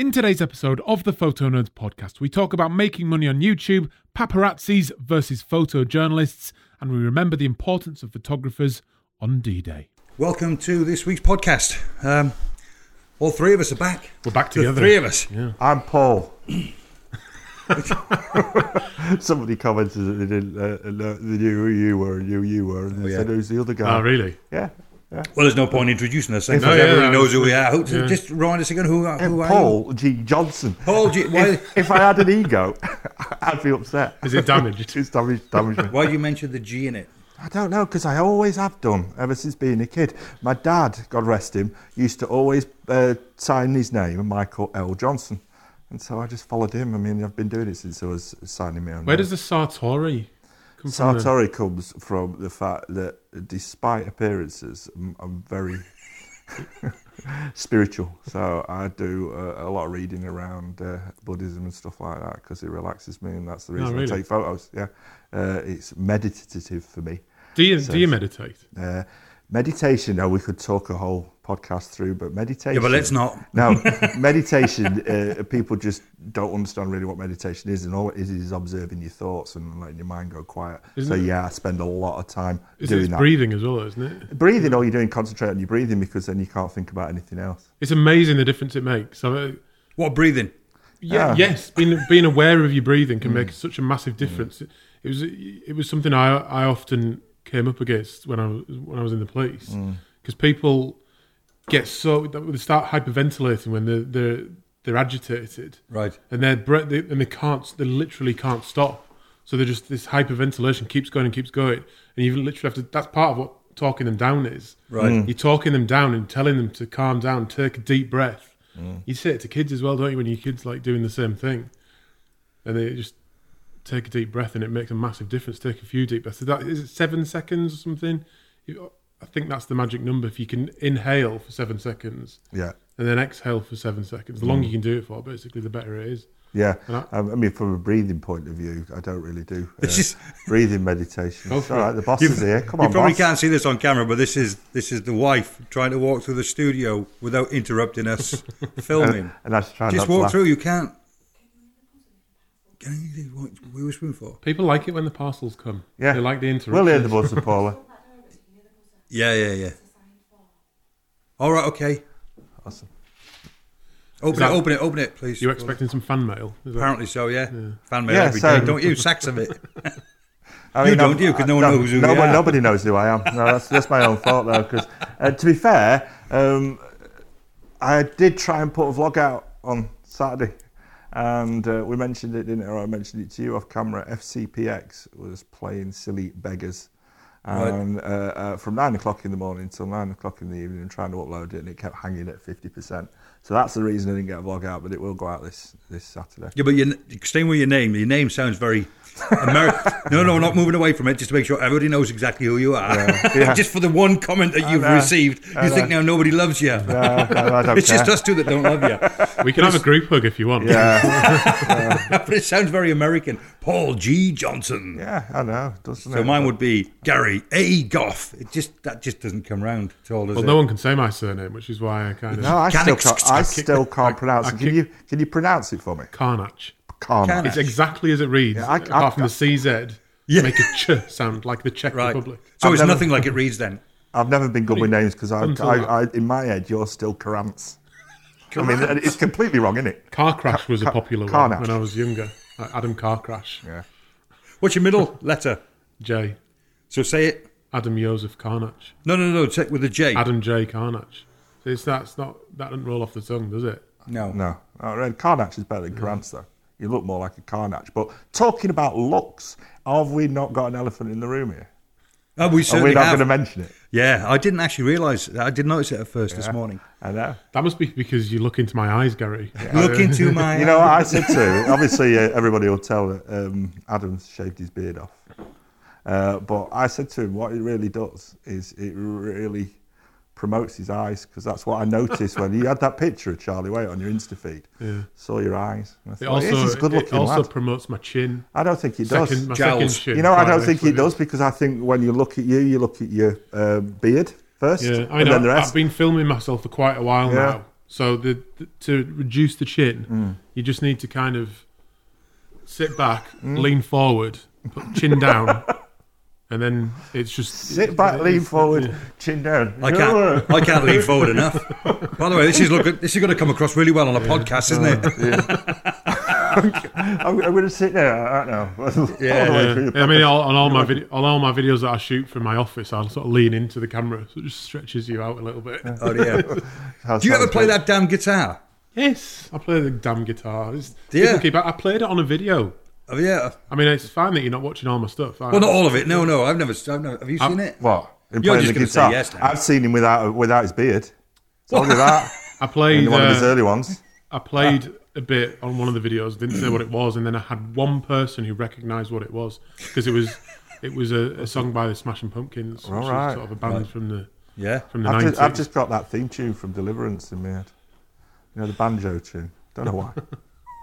In today's episode of the Photo Nerds podcast, we talk about making money on YouTube, paparazzis versus photojournalists, and we remember the importance of photographers on D Day. Welcome to this week's podcast. Um, all three of us are back. We're back The together. three of us. I'm Paul. Somebody commented that they didn't uh, know, they knew who you were and knew you were, and they yeah. said, "Who's the other guy?" Oh, really? Yeah, yeah. Well, there's no point in introducing us because No, yeah, everybody that knows who we are. Who, yeah. Just remind us again who, who are Paul G. Johnson. Paul G. Why, If, if I had an ego, I'd be upset. Is it damaged? It's damaged, damaged me. why do you mention the G in it? I don't know because I always have done ever since being a kid. My dad, God rest him, used to always uh, sign his name, Michael L. Johnson, and so I just followed him. I mean, I've been doing it since I was signing my own. Where name. does the Sartori come? Sartori comes from the fact that, despite appearances, I'm, I'm very spiritual. So I do uh, a lot of reading around uh, Buddhism and stuff like that because it relaxes me, and that's the reason Oh, really? I take photos. Yeah, uh, it's meditative for me. Do you, So- do you meditate? Uh, meditation. Now we could talk a whole podcast through, but meditation. Yeah, but let's not. Now, meditation, uh, people just don't understand really what meditation is, and all it is is observing your thoughts and letting your mind go quiet. Isn't so, it- yeah, I spend a lot of time Is doing it's that. breathing as well, isn't it? breathing, all you're doing, concentrate on your breathing because then you can't think about anything else. It's amazing the difference it makes. I mean, What breathing? Yeah, Ah. yes, being being aware of your breathing can make such a massive difference. It, it was it was something I I often came up against when I was when I was in the police mm. because people get so they start hyperventilating when they're they're they're agitated Right. and breath they, and they can't they literally can't stop. So they're just this hyperventilation keeps going and keeps going, and you literally have to. That's part of what talking them down is. Right. You're talking them down and telling them to calm down, take a deep breath. Mm. You say it to kids as well, don't you? When your kids like doing the same thing, and they just take a deep breath, and it makes a massive difference. Take a few deep breaths. Is, that, is it seven seconds or something? I think that's the magic number. If you can inhale for seven seconds Yeah, and then exhale for seven seconds, the longer you can do it for, basically, the better it is. yeah. I- Um, I mean, from a breathing point of view, I don't really do uh, It's just- breathing meditation. Go It's for all right, the boss is here. Come you on, you probably boss. can't see this on camera, but this is this is the wife trying to walk through the studio without interrupting us filming. And I just try Just walk laugh. through. You can't. Can what we were whispering for? People like it when the parcels come. Yeah. they like the interruption. We'll hear the buzzer, Paula. Yeah, yeah, yeah. All right, okay. Awesome. Open that- it, open it, open it, please. You're expecting some fan mail? Apparently so, yeah. Fan mail Yeah, every day, so- don't you? Sacks of it. I You don't, I'm- do you? 'Cause no one no, knows who no, we one- are. Nobody knows who I am. No, that's, that's my own fault, though. Because uh, to be fair, um, I did try and put a vlog out on Saturday, and uh, we mentioned it, didn't it? Or I mentioned it to you off camera. FCPX was playing Silly Beggars. Right. And uh, uh, from nine o'clock in the morning till nine o'clock in the evening, trying to upload it, and it kept hanging at fifty percent. So that's the reason I didn't get a vlog out, but it will go out this this Saturday. Yeah, but you staying with your name. Your name sounds very American. no, no, not moving away from it. Just to make sure everybody knows exactly who you are. Yeah. just for the one comment that you've received, you think now nobody loves you. No, I don't it's just us two that don't love you. We can have a group hug if you want. Yeah, but it sounds very American. Paul G. Johnson. yeah, I know, doesn't So it? mine would be Gary A. Gough. It just that just doesn't come round at all, does Well, it? no one can say my surname, which is why I kind of No, I Can still I- can't. I I still can't pronounce it. Can you? Can you pronounce it for me? Karnacz. Karnacz. It's exactly as it reads, Yeah, I- I- apart from the CZ. Yeah. Make a ch sound like the Czech right. Republic. So I've it's never- nothing like it reads then. I've never been good with names because I, I. I, in my head, you're still Carantz. I mean, it's completely wrong, isn't it? Car Crash was a Car- popular one when I was younger. Like Adam Car Crash. Yeah. What's your middle letter? J. So say it. Adam Joseph Karnacz. No, no, no. Check with a J. Adam J. Karnacz. So it's, that's not, that doesn't roll off the tongue, does it? No. No, oh, right, Carnage is better than Carantz, though. You look more like a Carnage. But talking about looks, have we not got an elephant in the room here? Oh, we Are we not going to mention it? Yeah, I didn't actually realise. I did notice it at first this morning. I know. That must be because you look into my eyes, Gary. Look into my. You know what I said to? Obviously, uh, everybody will tell that um, Adam's shaved his beard off. Uh, but I said to him, what it really does is it really promotes his eyes because that's what I noticed when you had that picture of Charlie Waite on your Insta feed. Yeah. Saw your eyes. And I It thought, also, "Yes, he's a good it looking also lad. promotes my chin. I don't think he does. Second, my Jowls. second chin. You know, I don't think he does because I think when you look at you, you look at your uh, beard first, Yeah, I mean, and then I've, the I've been filming myself for quite a while Yeah. now, So the, the to reduce the chin, Mm. you just need to kind of sit back, lean forward, put chin down, and then it's just Sit back, lean forward, Yeah. chin down. I can't. I can't lean forward enough. By the way, this is look. This is going to come across really well on a podcast, isn't it? I'm, I'm going to sit there. I don't know. All the Yeah, I mean, all, on all my vid- on all my videos that I shoot from my office, I'll sort of lean into the camera, so it just stretches you out a little bit. Oh yeah. Do you ever play that damn guitar? Yes, I play the damn guitar. It's, Yeah. people keep- I played it on a video. Oh yeah. I mean, it's fine that you're not watching all my stuff. I, Well, not all of it. No, no. I've never. I've never have you seen it? What? In You're playing just the gonna say guitar. yes now. I've seen him without without his beard. Told you that. I played. In one of his uh, early ones. I played a bit on one of the videos. Didn't say what it was, and then I had one person who recognised what it was because it was it was a, a song by the Smashing Pumpkins, which All right. is sort of a band Right. from the Yeah. from the I've nineties. just, I've just got that theme tune from Deliverance in my head. You know the banjo tune. Don't know why.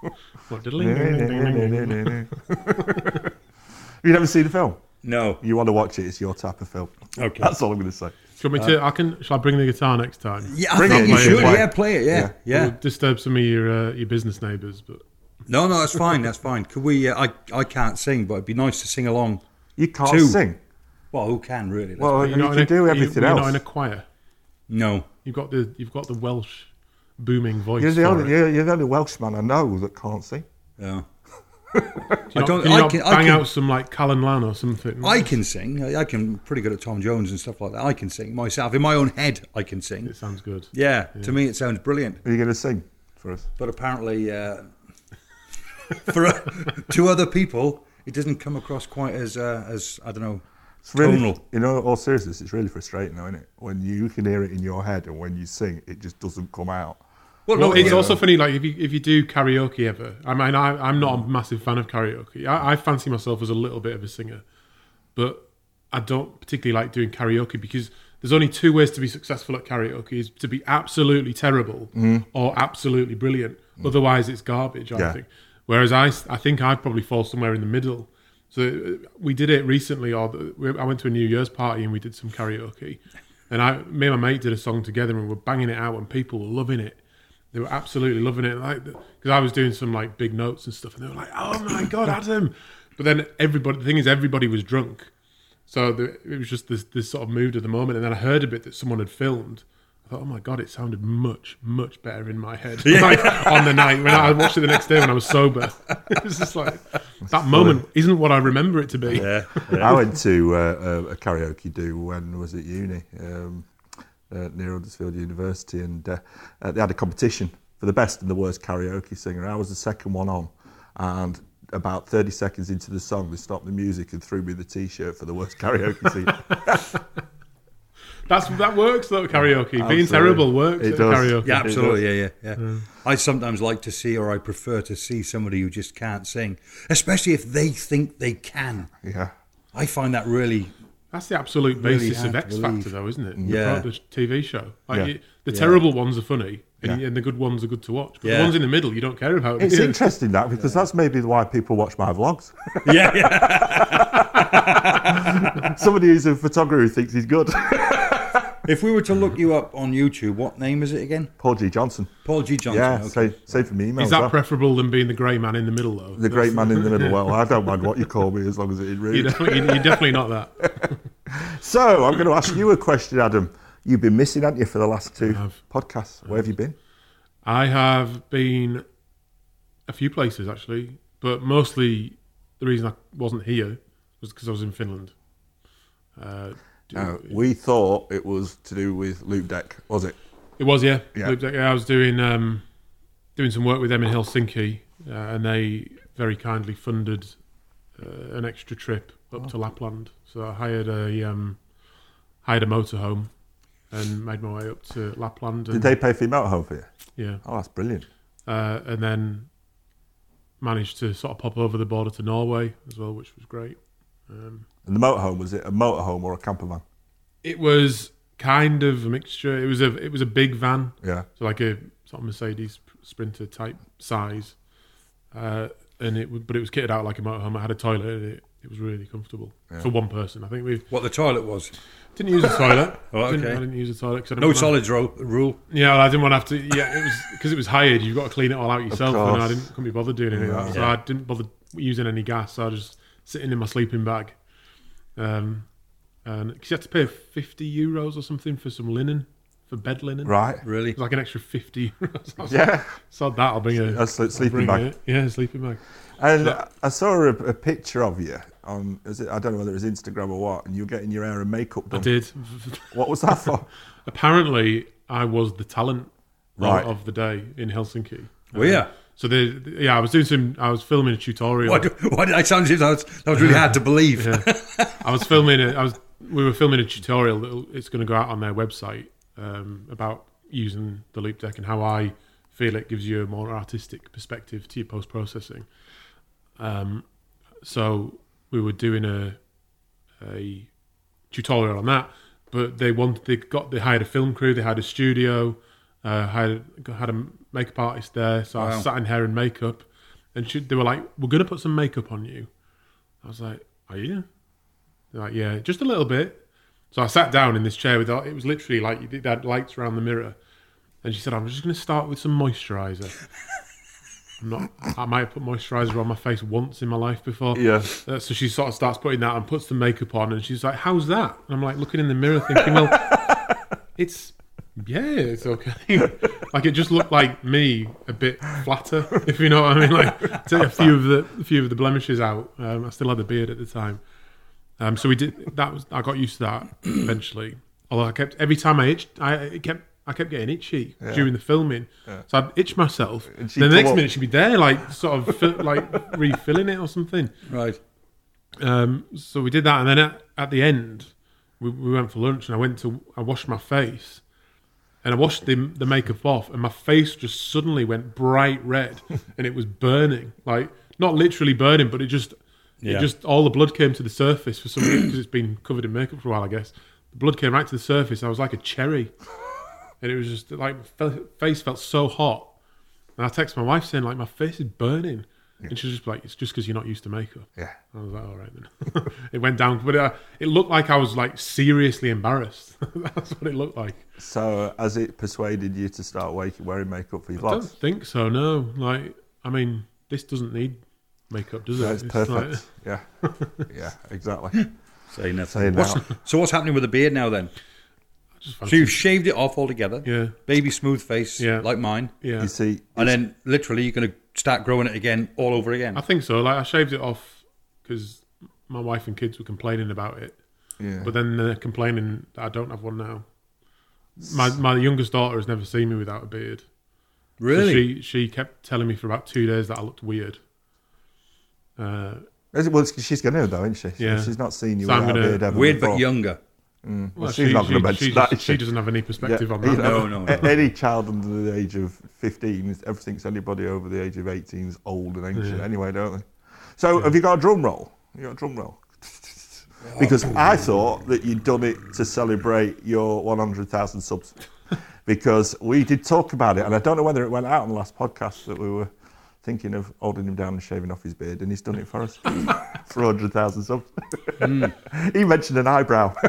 What, you diddling? never seen the film? No. You want to watch it? It's your type of film. Okay. That's all I'm going to say. Do you want me to? I can. Shall I bring the guitar next time? Yeah, I Bring think it, you play it, should. play. Yeah, play it. Yeah, Yeah. yeah. It'll disturb some of your uh, your business neighbours, but No, no, that's fine. That's fine. Could we? Uh, I I can't sing, but it'd be nice to sing along. You can't Two. sing. Well, who can really? Let's Well, be- you can a, do you- everything you're not in a choir. no. You've got the you've got the Welsh booming voice. You're the, for only, it. you're, you're the only Welshman I know that can't sing. Yeah. Do you I don't- Can you I not can- I bang can- out some like Calon Lân or something? I can sing. I I can pretty good at Tom Jones and stuff like that. I can sing myself in my own head. I can sing. It sounds good. Yeah, to me it sounds brilliant. Are you going to sing for us? But apparently, uh, for uh, to other people, it doesn't come across quite as uh, as I don't know. It's really, Tonal. you know, all seriousness, it's really frustrating, though, isn't it? When you can hear it in your head and when you sing, it just doesn't come out. Well, Well, no, it's yeah. also funny, like if you if you do karaoke ever. I mean, I, I'm not a massive fan of karaoke. I, I fancy myself as a little bit of a singer, but I don't particularly like doing karaoke because there's only two ways to be successful at karaoke: is to be absolutely terrible or absolutely brilliant. Otherwise, it's garbage. I Yeah. think. Whereas I, I think I probably fall somewhere in the middle. So uh, we did it recently. Or the, I went to a New Year's party and we did some karaoke, and I, me and my mate did a song together and we're banging it out and people were loving it. They were absolutely loving it, like because I was doing some like big notes and stuff, and they were like, "Oh my god, Adam!" But then everybody, the thing is, everybody was drunk, so the, it was just this this sort of mood at the moment. And then I heard a bit that someone had filmed. I thought, "Oh my god, it sounded much much better in my head." like on the night when I watched it the next day when I was sober, it was just like that moment isn't what I remember it to be. Yeah, I went to uh, a, a karaoke do when was at uni um, uh, near Huddersfield University, and uh, uh, they had a competition for the best and the worst karaoke singer. I was the second one on, and about 30 seconds into the song, they stopped the music and threw me the T-shirt for the worst karaoke singer. That's that works though. Karaoke being terrible works It does. karaoke. Yeah, absolutely. Yeah, yeah, yeah. I sometimes like to see, or I prefer to see somebody who just can't sing, especially if they think they can. yeah. I find that really. That's the absolute Really basis of X. Factor, though, isn't it? Yeah. the, TV show. Like Yeah. the Yeah. terrible ones are funny, and, Yeah. and the good ones are good to watch. But the ones in the middle, you don't care about. It's interesting that because that's maybe why people watch my vlogs. Yeah, yeah. Somebody who's a photographer who thinks he's good. If we were to look you up on YouTube, what name is it again? Paul G. Johnson. Paul G. Johnson. Yeah, okay. same, same for me. Email Is that well. preferable than being the grey man in the middle, though? the great man in the middle? Well, I don't mind what you call me as long as it is You're definitely, you're definitely not that. So I'm going to ask you a question, Adam. You've been missing, haven't you, for the last two podcasts? Where have you been? I have been a few places actually, but mostly the reason I wasn't here was because I was in Finland. Uh, do- Uh, we thought it was to do with Loupedeck, was it? It was, yeah. Yeah. Looked like- yeah, I was doing um, doing some work with them in Helsinki, uh, and they very kindly funded uh, an extra trip up Oh. to Lapland. So I hired a um, hired a motorhome and made my way up to Lapland. And, Did they pay for your motorhome for you? Yeah, Oh, that's brilliant. uh, and then managed to sort of pop over the border to Norway as well, which was great. Um, And the motorhome was it a motorhome or a camper van? it was kind of a mixture. It was a it was a big van, Yeah. so like a sort of Mercedes Sprinter type size, uh, and it but it was kitted out like a motorhome. It had a toilet. And it, It was really comfortable for one person. I think we What the toilet was. didn't use the toilet. Oh, Didn't- okay. I didn't use the toilet. 'cause I No wanna- solids ro- rule. Yeah, well, I didn't want to have to. Yeah, it was because it was hired. You've got to clean it all out yourself, and I didn't couldn't be bothered doing any of that. So Yeah. I didn't bother using any gas. So I was just sitting in my sleeping bag. Um, and because you had to pay fifty euros or something for some linen, for bed linen. Right. Really? It was like an extra fifty euros. Yeah. like, Sod that. I'll bring a, A sli- sleeping bring bag. it. Yeah, a sleeping bag. And I saw a, a picture of you on, is it, I don't know whether it was Instagram or what, and you were getting your hair and makeup done. I did. What was that for? Apparently, I was the talent of- Right. of, the day in Helsinki. Well, yeah. So the, yeah, I was doing some. I was filming a tutorial. Why, do- why did I sound that was, that was really hard to believe? I was filming it. I was. We were filming a tutorial that it's going to go out on their website um, about using the Loupedeck and how I feel it gives you a more artistic perspective to your post processing. Um, so we were doing a a tutorial on that, but they wanted they got they hired a film crew, they had a studio, uh, had had a makeup artist there. So I sat in hair and makeup, and she, they were like, "We're going to put some makeup on you." I was like, "Are you?" They're like, "Yeah, just a little bit." So I sat down in this chair with it was literally like they had lights around the mirror, and she said, "I'm just going to start with some moisturizer." I'm not. I might have put moisturizer on my face once in my life before. Yeah. Uh, so she sort of starts putting that and puts the makeup on, and she's like, "How's that?" And I'm like looking in the mirror, thinking, "Well, it's yeah, it's okay." like it just looked like me a bit flatter, if you know what I mean. Like take a few of the a few of the blemishes out. Um, I still had the beard at the time, um, so we did that. Was I got used to that eventually. Although I kept every time I itched, I it kept. I kept getting itchy during the filming, so I'd itch myself. And Then the next up- minute she'd be there, like sort of fill, like refilling it or something. Right. Um, so we did that, and then at, at the end, we, we went for lunch, and I went to I washed my face, and I washed the the makeup off, and my face just suddenly went bright red, and it was burning, like not literally burning, but it just Yeah. it just all the blood came to the surface for some reason because it's been covered in makeup for a while, I guess. The blood came right to the surface. I was like a cherry, and it was just like my face felt so hot. And I texted my wife saying like my face is burning, and she was just like, "It's just because you're not used to makeup." Yeah. I was like, all right then. it went down, but uh, it looked like I was like seriously embarrassed. That's what it looked like. So has it persuaded you to start wearing makeup for your I don't think so. No, like I mean, this doesn't need makeup, does it? No, it's like- perfect. yeah. Yeah, exactly. Say nothing. Say What's- now. so what's happening with the beard now then? So you've shaved it off altogether. yeah, Baby smooth face, Yeah. like mine. yeah. You see, And then literally you're going to start growing it again all over again. I think so. Like I shaved it off because my wife and kids were complaining about it, yeah. but then they're complaining that I don't have one now. My my youngest daughter has never seen me without a beard. So Really? she she kept telling me for about two days that I looked weird. Uh, well, she's going to though, isn't she? Yeah. She's not seen you So without a gonna- beard ever Weird before. but younger. Mm. Well, well, she's she, not going to mention she that. just- she she? doesn't have any perspective on you that. No, no, no. a- Any child under the age of 15, is- ever thinks anybody over the age of 18 is old and ancient Yeah. anyway, don't they? So, have you got a drum roll? You got a drum roll? Because I thought that you'd done it to celebrate your 100,000 subs. Because we did talk about it, and I don't know whether it went out on the last podcast that we were thinking of holding him down and shaving off his beard, and he's done it for us for 100,000 subs. he mentioned an eyebrow.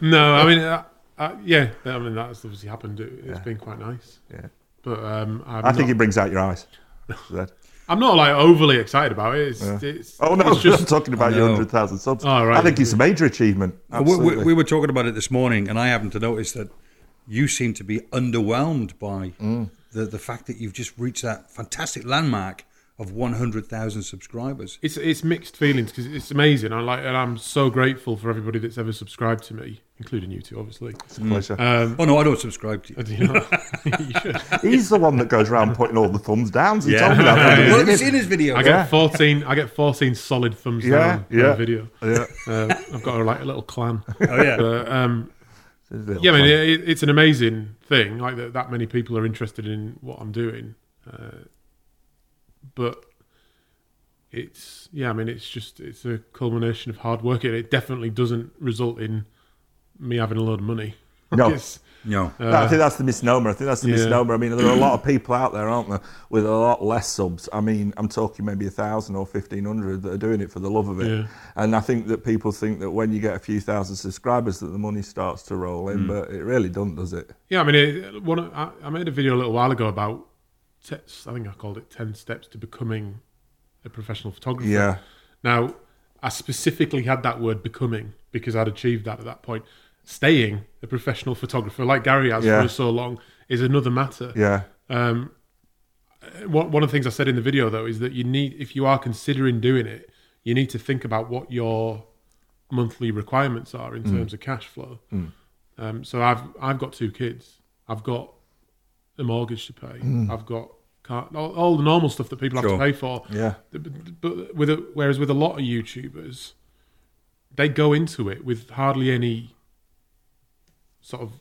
No, I mean, uh, uh, yeah, I mean that's obviously happened. It, it's Yeah. been quite nice, yeah. but um, I'm I think it brings out your eyes. I'm not like overly excited about it. It's, Yeah. it's Oh no, it's just just talking about your hundred thousand subs. Oh, right. I think it's a major achievement. We- we, we were talking about it this morning, and I happened to notice that you seem to be underwhelmed by Mm. The, the fact that you've just reached that fantastic landmark of 100,000 subscribers. it's it's mixed feelings because it's amazing. I like, and I'm so grateful for everybody that's ever subscribed to me, including you two, obviously. it's a pleasure. Um, Oh, no, I don't subscribe to you. you know, you should. He's the one that goes around putting all the thumbs down. He Yeah. told me that. Yeah, yeah. Well, have you seen his video? I get 14. I get 14 solid thumbs Yeah, down yeah. per video. Yeah. Uh, I've got a, like a little clan. Oh, yeah. But, um, It's a little yeah, I mean, it, it's an amazing thing. Like that, that many people are interested in what I'm doing. Uh, but it's yeah, I mean, it's just it's a culmination of hard work. It, it definitely doesn't result in me having a load of money. No. It's- No. I think that's the misnomer. I think that's the yeah. misnomer. I mean, there are a lot of people out there, aren't there, with a lot less subs. I mean, I'm talking maybe a thousand or fifteen hundred that are doing it for the love of it. Yeah. And I think that people think that when you get a few thousand subscribers, that the money starts to roll in, hmm. but it really doesn't, does it? Yeah, I mean, it, one, I, I made a video a little while ago about, te- I think I called it 10 steps to becoming a professional photographer. Yeah. Now, I specifically had that word becoming because I'd achieved that at that point. Staying a professional photographer, like Gary has Yeah. for so long, is another matter. Yeah. Um, one, one of the things I said in the video, though, is that you need, if you are considering doing it, you need to think about what your monthly requirements are Mm. in terms of cash flow. Um, so I've I've got two kids. I've got a mortgage to pay. Mm. I've got car, all, all the normal stuff that people have to pay for. Yeah. But, but with a, whereas with a lot of YouTubers, they go into it with hardly any sort of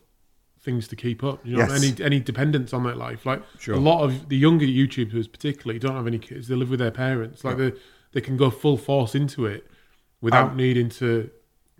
things to keep up. You know, Yes. any any dependence on their life. Like Sure. a lot of the younger YouTubers, particularly, don't have any kids. They live with their parents. Like they they can go full force into it without Um, needing to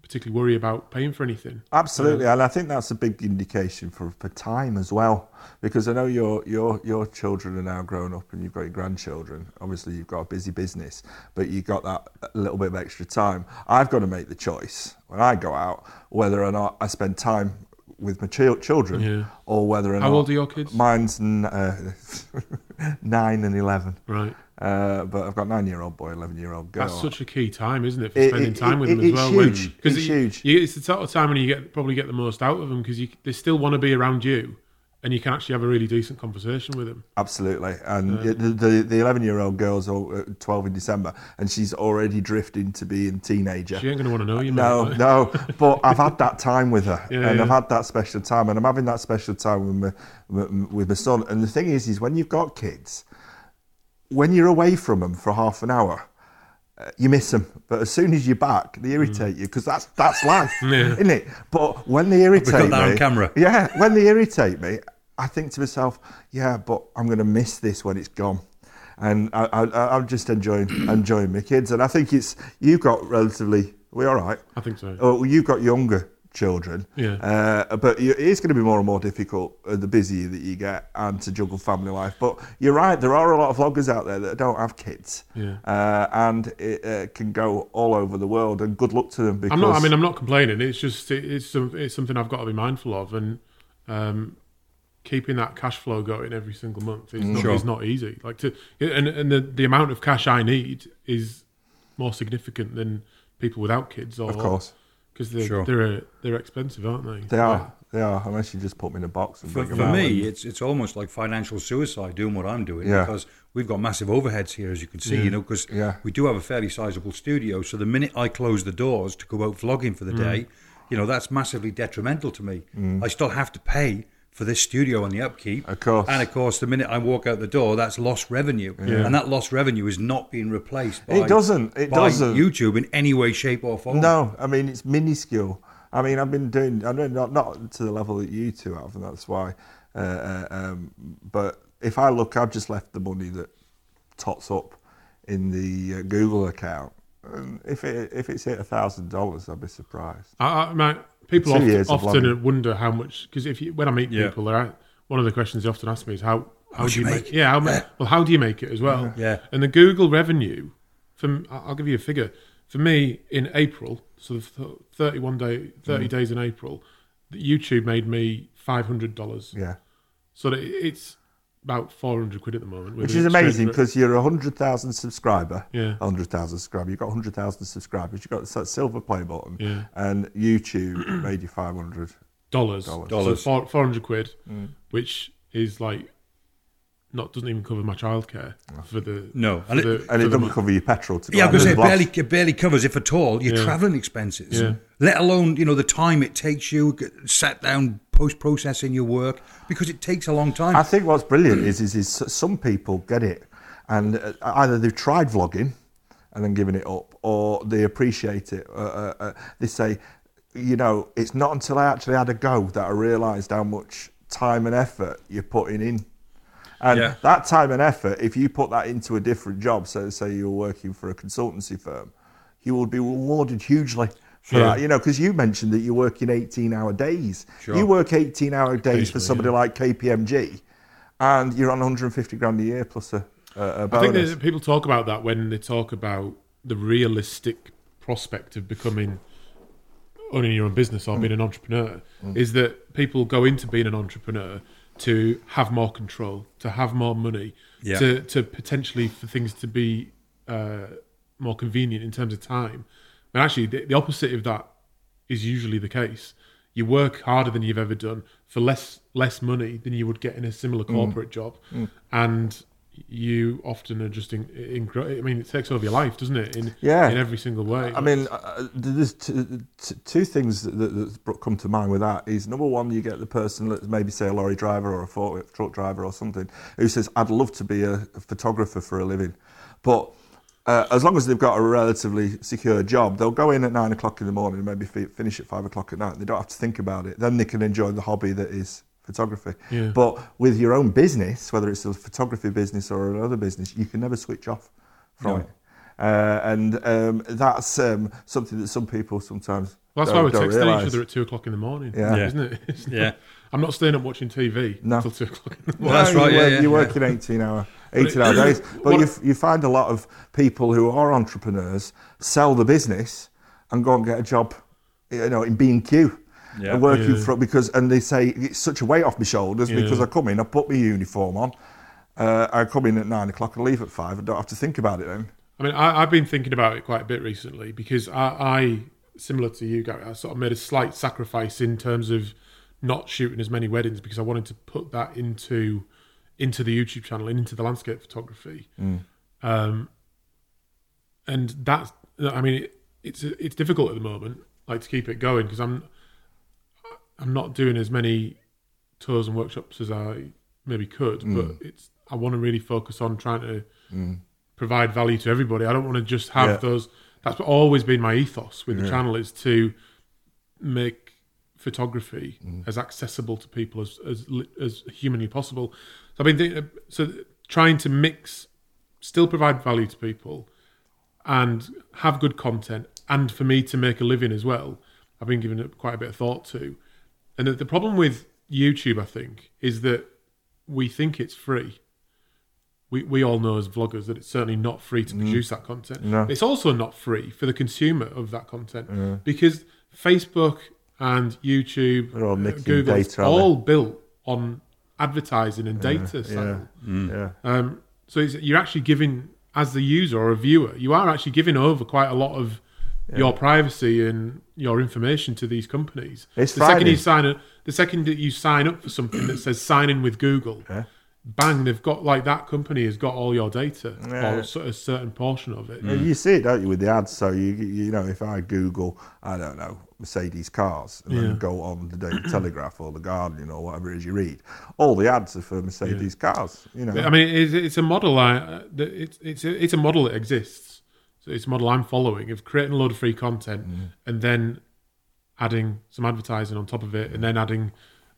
particularly worry about paying for anything. Absolutely, and I think that's a big indication for, for time as well, because I know your your your children are now grown up and you've got your grandchildren. Obviously, you've got a busy business, but you've got that little bit of extra time. I've got to make the choice when I go out whether or not I spend time with my chil- children Yeah. or whether or How not old are your kids? mine's n- uh, nine and eleven. Right. Uh, but I've got nine year old boy, eleven year old girl. That's such a key time, isn't it, for It- spending it- time with it- them as it's well? huge. Because It's huge. you- it's the sort of time when you get probably get the most out of them because they still want to be around you, and you can actually have a really decent conversation with them. Absolutely, and the the the eleven year old girl's uh, twelve in December, and she's already drifting to being a teenager. She ain't going to want to know you. No, mate, no, but I've had that time with her, Yeah, and yeah. I've had that special time, and I'm having that special time with my with my son. And the thing is, is when you've got kids, when you're away from them for half an hour, uh, you miss them. But as soon as you're back, they irritate you because that's that's life, Mm. Yeah. isn't it? But when they irritate got that me, on camera. yeah, when they irritate me, I think to myself, yeah, but I'm going to miss this when it's gone. And I, I, I'm just enjoying enjoying my kids, and I think it's you've got relatively we all right. I think so. Oh, well, you've got younger children, Yeah. uh, but you, it's going to be more and more difficult uh, the busier that you get and to juggle family life. But you're right, there are a lot of vloggers out there that don't have kids, Yeah. uh, and it uh, can go all over the world. And good luck to them because I'm not. I mean, I'm not complaining. It's just it, it's it's something I've got to be mindful of, and um, keeping that cash flow going every single month is not, Sure. is not easy. Like to and and the the amount of cash I need is more significant than people without kids, or of course because they're Sure. they're they're expensive, aren't they? they are. They are, unless you just put them in a box and For, for them out. me, it's it's almost like financial suicide doing what I'm doing Yeah. because we've got massive overheads here, as you can see. Yeah. You know, because Yeah. we do have a fairly sizable studio. So the minute I close the doors to go out vlogging for the mm. day, you know, that's massively detrimental to me. Mm. I still have to pay for this studio and the upkeep. Of course. And of course, the minute I walk out the door, that's lost revenue, Yeah. and that lost revenue is not being replaced. By, It doesn't. It by doesn't. YouTube in any way, shape, or form. No, I mean it's minuscule. I mean I've been doing. I know not not to the level that you two have, and that's why. Uh, uh, um, but if I look, I've just left the money that tots up in the uh, Google account. And if it if it's hit a thousand dollars, I'd be surprised. I, I, my, people often, years of often wonder how much because if you, when I meet Yeah. people, they're, one of the questions they often ask me is how how do do you you make, make yeah how, ma- well how do you make it as well? Yeah. and the Google revenue from I'll give you a figure. For me in April so the 31 day 30 Mm. days in April YouTube made me five hundred dollars. Yeah, so that it's about 400 quid at the moment which is amazing because you're a hundred thousand subscriber. Yeah. hundred thousand subscriber. You've got hundred thousand subscribers. You've got that silver play button. Yeah. and YouTube made you five hundred. dollars. Dollars. Dollars. So 400 quid, Mm. which is like not doesn't even cover my childcare for the No. for And it- the, And it doesn't mo- cover your petrol to Yeah, because it blast. barely, it barely covers, if at all, your Yeah. travelling expenses. Yeah. Let alone, you know, the time it takes you, get- sat down, post processing your work, because it takes a long time. I think what's brilliant is, is, is some people get it, and uh, either they've tried vlogging and then given it up, or they appreciate it. Uh, uh, uh, they say, you know, it's not until I actually had a go that I realised how much time and effort you're putting in. And Yeah. that time and effort, if you put that into a different job, so say you're working for a consultancy firm, you will be rewarded hugely for Yeah. that. You know, because you mentioned that you're working 18 hour days. Sure. You work 18 hour days for somebody yeah. like KPMG, and you're on 150 grand a year plus a, a, a I think bonus. people talk about that when they talk about the realistic prospect of becoming owning your own business or being an entrepreneur. Is that people go into being an entrepreneur to have more control, to have more money, Yeah. to to potentially for things to be uh, more convenient in terms of time. And actually, the, the opposite of that is usually the case. You work harder than you've ever done for less less money than you would get in a similar Mm. corporate job, and you often are just in, in. I mean, it takes over your life, doesn't it? In Yeah. in every single way. I mean, uh, there's t- t- two things that, that, come to mind with that. Is number one, you get the person, let's maybe say a lorry driver or a forklift truck driver or something, who says, "I'd love to be a photographer for a living," but uh, as long as they've got a relatively secure job, they'll go in at nine o'clock in the morning and maybe fi- finish at five o'clock at night. They don't have to think about it. Then they can enjoy the hobby that is photography. Yeah. But with your own business, whether it's a photography business or another business, you can never switch off from No. it. Uh, and um, that's um, something that some people sometimes Well, that's don't, why we're texting realise. each other at two o'clock in the morning. Yeah. Yeah. isn't it? It's not- Yeah. I'm not staying up watching TV No. until two o'clock in the morning. Well, that's right, You yeah, work, yeah, you yeah. work in 18 hour, 18 hour days. But you, you find a lot of people who are entrepreneurs sell the business and go and get a job, you know, in B&Q. Yeah. And working Yeah. for because and they say it's such a weight off my shoulders Yeah. because I come in, I put my uniform on, uh, I come in at nine o'clock and leave at five. I don't have to think about it then. I mean, I, I've been thinking about it quite a bit recently because I, I, similar to you, Gary, I sort of made a slight sacrifice in terms of not shooting as many weddings because I wanted to put that into into the YouTube channel and into the landscape photography. Mm. Um, and that's, I mean, it, it's it's difficult at the moment, like to keep it going because I'm I'm not doing as many tours and workshops as I maybe could, mm. but it's I want to really focus on trying to mm. provide value to everybody. I don't want to just have Yeah. those. That's always been my ethos with the channel is to make photography as accessible to people as as as humanly possible. So I've been so trying to mix, still provide value to people, and have good content, and for me to make a living as well. I've been giving it quite a bit of thought to, and the, the problem with YouTube, I think, is that we think it's free. We, we all know as vloggers that it's certainly not free to produce that content. No. It's also not free for the consumer of that content because Facebook and YouTube, uh, Google, data, all built on advertising and data. Yeah, cycle. yeah. Um, so it's, you're actually giving, as the user or a viewer, you are actually giving over quite a lot of your privacy and your information to these companies. It's the second you sign up, the second that you sign up for something that says sign in with Google, Yeah. bang, they've got like that company has got all your data Yeah. or a a certain portion of it. And You see it, don't you, with the ads? So you you know, if I Google, I don't know, Mercedes cars, and Yeah. then go on the Daily Telegraph or the Guardian or whatever it is you read, all the ads are for Mercedes cars. You know, I mean, it's, it's a model. I, that it's it's a, it's a model that exists. So it's a model I'm following of creating a load of free content and then adding some advertising on top of it, and then adding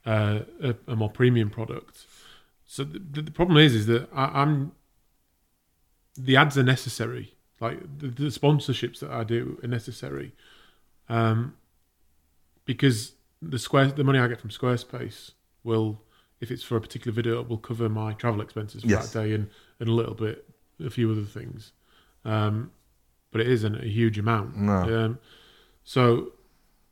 uh, a, a more premium product. So the, the problem is, is that I, I'm the ads are necessary. Like the, the sponsorships that I do are necessary, um, because the square the money I get from Squarespace will, if it's for a particular video, will cover my travel expenses for Yes. that day and, and a little bit a few other things. Um, but it isn't a huge amount. No. Um, so,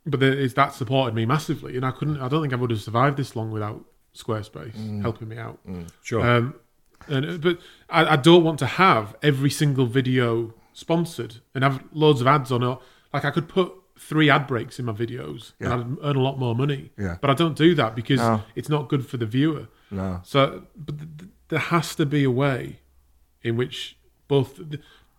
but there is, that supported me massively, and I couldn't. I don't think I would have survived this long without Squarespace Mm. helping me out. Sure. Um, and, uh, but I, I don't want to have every single video sponsored and have loads of ads on it. Like I could put three ad breaks in my videos Yeah. and I'd earn a lot more money. Yeah. But I don't do that because No. it's not good for the viewer. no, So, but th- th- there has to be a way in which both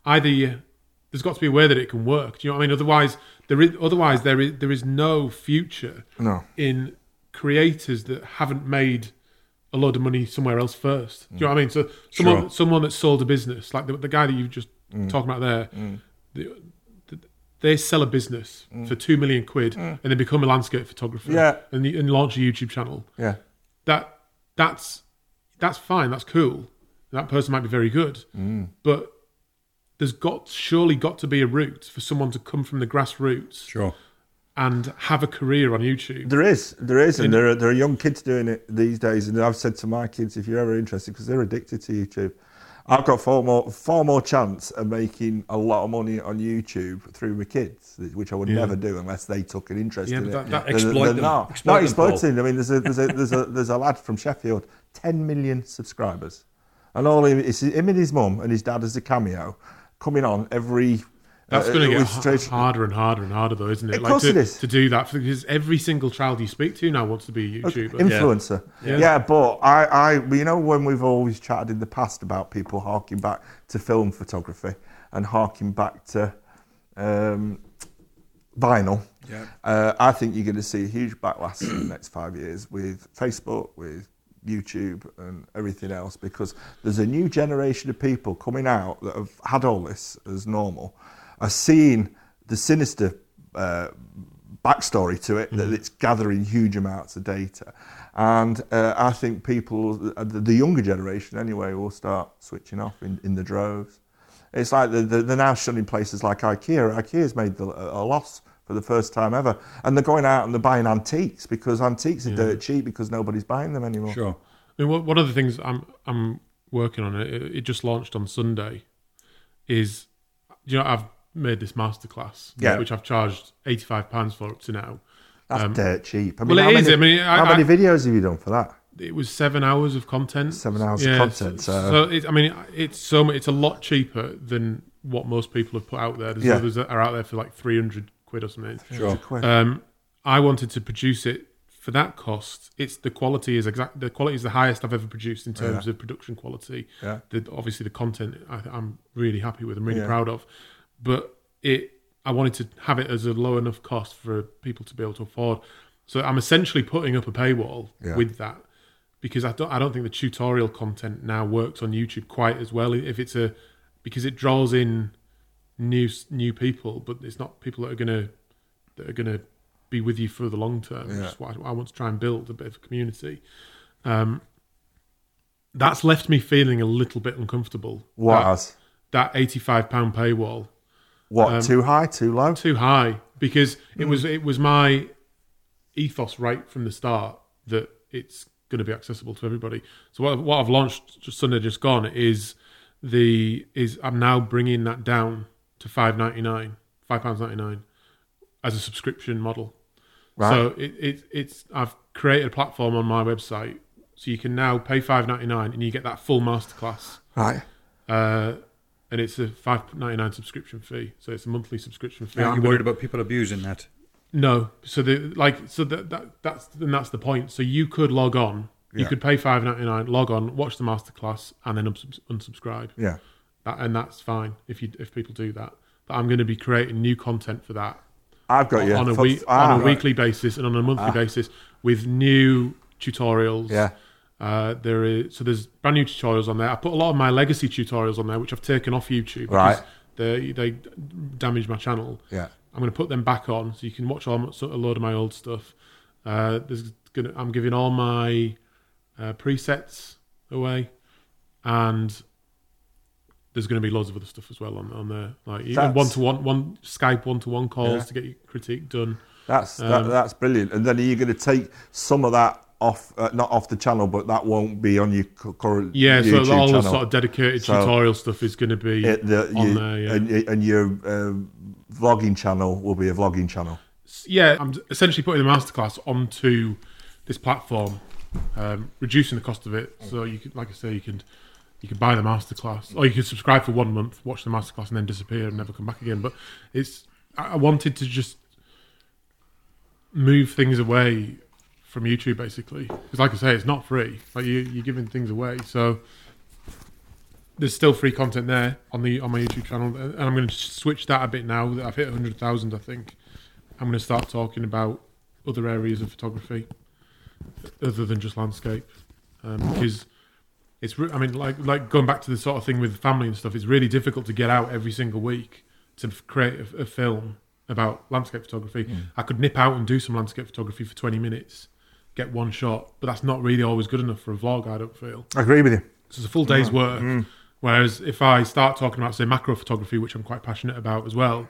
either you, there's got to be a way that it can work. Do you know what I mean? Otherwise, there is otherwise there is there is no future no. in creators that haven't made a load of money somewhere else first. Do you know what I mean? So someone Sure. someone that sold a business, like the, the guy that you just mm. talking about there, mm. the, the, they sell a business mm. for two million quid mm. and then become a landscape photographer Yeah. and, and launch a YouTube channel. Yeah, That that's that's fine. That's cool. That person might be very good, mm. but there's got surely got to be a route for someone to come from the grassroots Sure. and have a career on YouTube. There is, there is, and In- there are, there are young kids doing it these days. And I've said to my kids, if you're ever interested, because they're addicted to YouTube, I've got far more, far more chance of making a lot of money on YouTube through my kids, which I would Yeah. never do unless they took an interest Yeah, in but it. that- that- Exploit than them. Not, Exploit not Paul. exploiting. I mean, there's a there's a there's a there's a lad from Sheffield, 10 million subscribers, and all him, it's him and his mum and his dad as a cameo, coming on every. That's uh, going to get with straight- harder and harder and harder, though, isn't it? Of course to, it is. to do that because every single child you speak to now wants to be a YouTuber. influencer. Yeah. Yeah. but I, I, you know, when we've always chatted in the past about people harking back to film photography and harking back to um, vinyl, Yeah. uh, I think you're going to see a huge backlash in the next five years with Facebook, with YouTube, and everything else because there's a new generation of people coming out that have had all this as normal, are seeing the sinister uh, backstory to it that it's gathering huge amounts of data. And uh, I think people, uh, the, younger generation anyway, will start switching off in, in the droves. It's like the, the, they're now shunning places like IKEA. IKEA's made the, a loss for the first time ever. And they're going out and they're buying antiques because antiques are dirt cheap because nobody's buying them anymore. Sure. I mean, one one of the things I'm I'm working on it. It just launched on Sunday. Is you know I've made this masterclass, Yeah. which I've charged eighty five pounds for up to now. That's dirt cheap. I mean, well, how it is. Many, I mean, I- how many I- videos have you done for that? It was seven hours of content. Seven hours of content, so- it, I mean, it's so mu- it's a lot cheaper than what most people have put out there. There's Yeah. others that are out there for like three hundred quid or something. Sure. Quick. Um, I wanted to produce it for that cost. It's the quality is exact. The quality is the highest I've ever produced in terms Yeah. of production quality. Yeah. The, obviously, the content I, I'm really happy with. I'm really Yeah. proud of. But it, I wanted to have it as a low enough cost for people to be able to afford. So I'm essentially putting up a paywall Yeah. with that because I don't. I don't think the tutorial content now works on YouTube quite as well. If it's a because it draws in new new people, but it's not people that are gonna that are gonna be with you for the long term. Yeah. Which is what I, I want to try and build a bit of a community. Um, that's left me feeling a little bit uncomfortable. what That, that eighty-five pound paywall What, um, too high, too low? too high because it was it was my ethos right from the start that it's going to be accessible to everybody. So what, what I've launched just Sunday just gone is the is I'm now bringing that down to five ninety nine, five pounds ninety nine as a subscription model. Right. So it, it it's I've created a platform on my website so you can now pay five ninety nine and you get that full masterclass. Right. Uh, and it's a five ninety nine subscription fee, so it's a monthly subscription fee. Are I'm you worried about people abusing that? no, so the like so that, that that's and that's the point. So you could log on, you Yeah. could pay five ninety nine, log on, watch the masterclass, and then unsubs- unsubscribe. Yeah. That, and that's fine if you if people do that. But I'm going to be creating new content for that I've got you. on a For- week ah, on a right. weekly basis and on a monthly basis with new tutorials. Yeah. Uh, there is so there's brand new tutorials on there. I put a lot of my legacy tutorials on there, which I've taken off YouTube Right. because they they damage my channel. Yeah. I'm going to put them back on so you can watch all my, so- a load of my old stuff. Uh, there's gonna, I'm giving all my uh, presets away, and there's going to be loads of other stuff as well on on there, like one to one, one Skype one to one calls Yeah. to get your critique done. That's that, Um, that's brilliant. And then are you going to take some of that off, uh, not off the channel, but that won't be on your cu- current Yeah, YouTube so all channel. the sort of dedicated So- tutorial stuff is going to be It- the- on you- there. Yeah. and, and your um, vlogging channel will be a vlogging channel. yeah, I'm essentially putting the masterclass onto this platform, um, reducing the cost of it. So you could, like I say, you can you can buy the masterclass, or you can subscribe for one month, watch the masterclass, and then disappear and never come back again. But it's I wanted to just move things away from YouTube, basically, because like I say, it's not free. Like you, you're giving things away, so. There's still free content there on the on my YouTube channel, and I'm going to switch that a bit now that I've hit 100,000. I think I'm going to start talking about other areas of photography other than just landscape um, because it's I mean like like going back to the sort of thing with family and stuff it's really difficult to get out every single week to create a, a film about landscape photography I could nip out and do some landscape photography for 20 minutes get one shot but that's not really always good enough for a vlog I don't feel I agree with you. so it's a full day's work Whereas if I start talking about say macro photography, which I'm quite passionate about as well,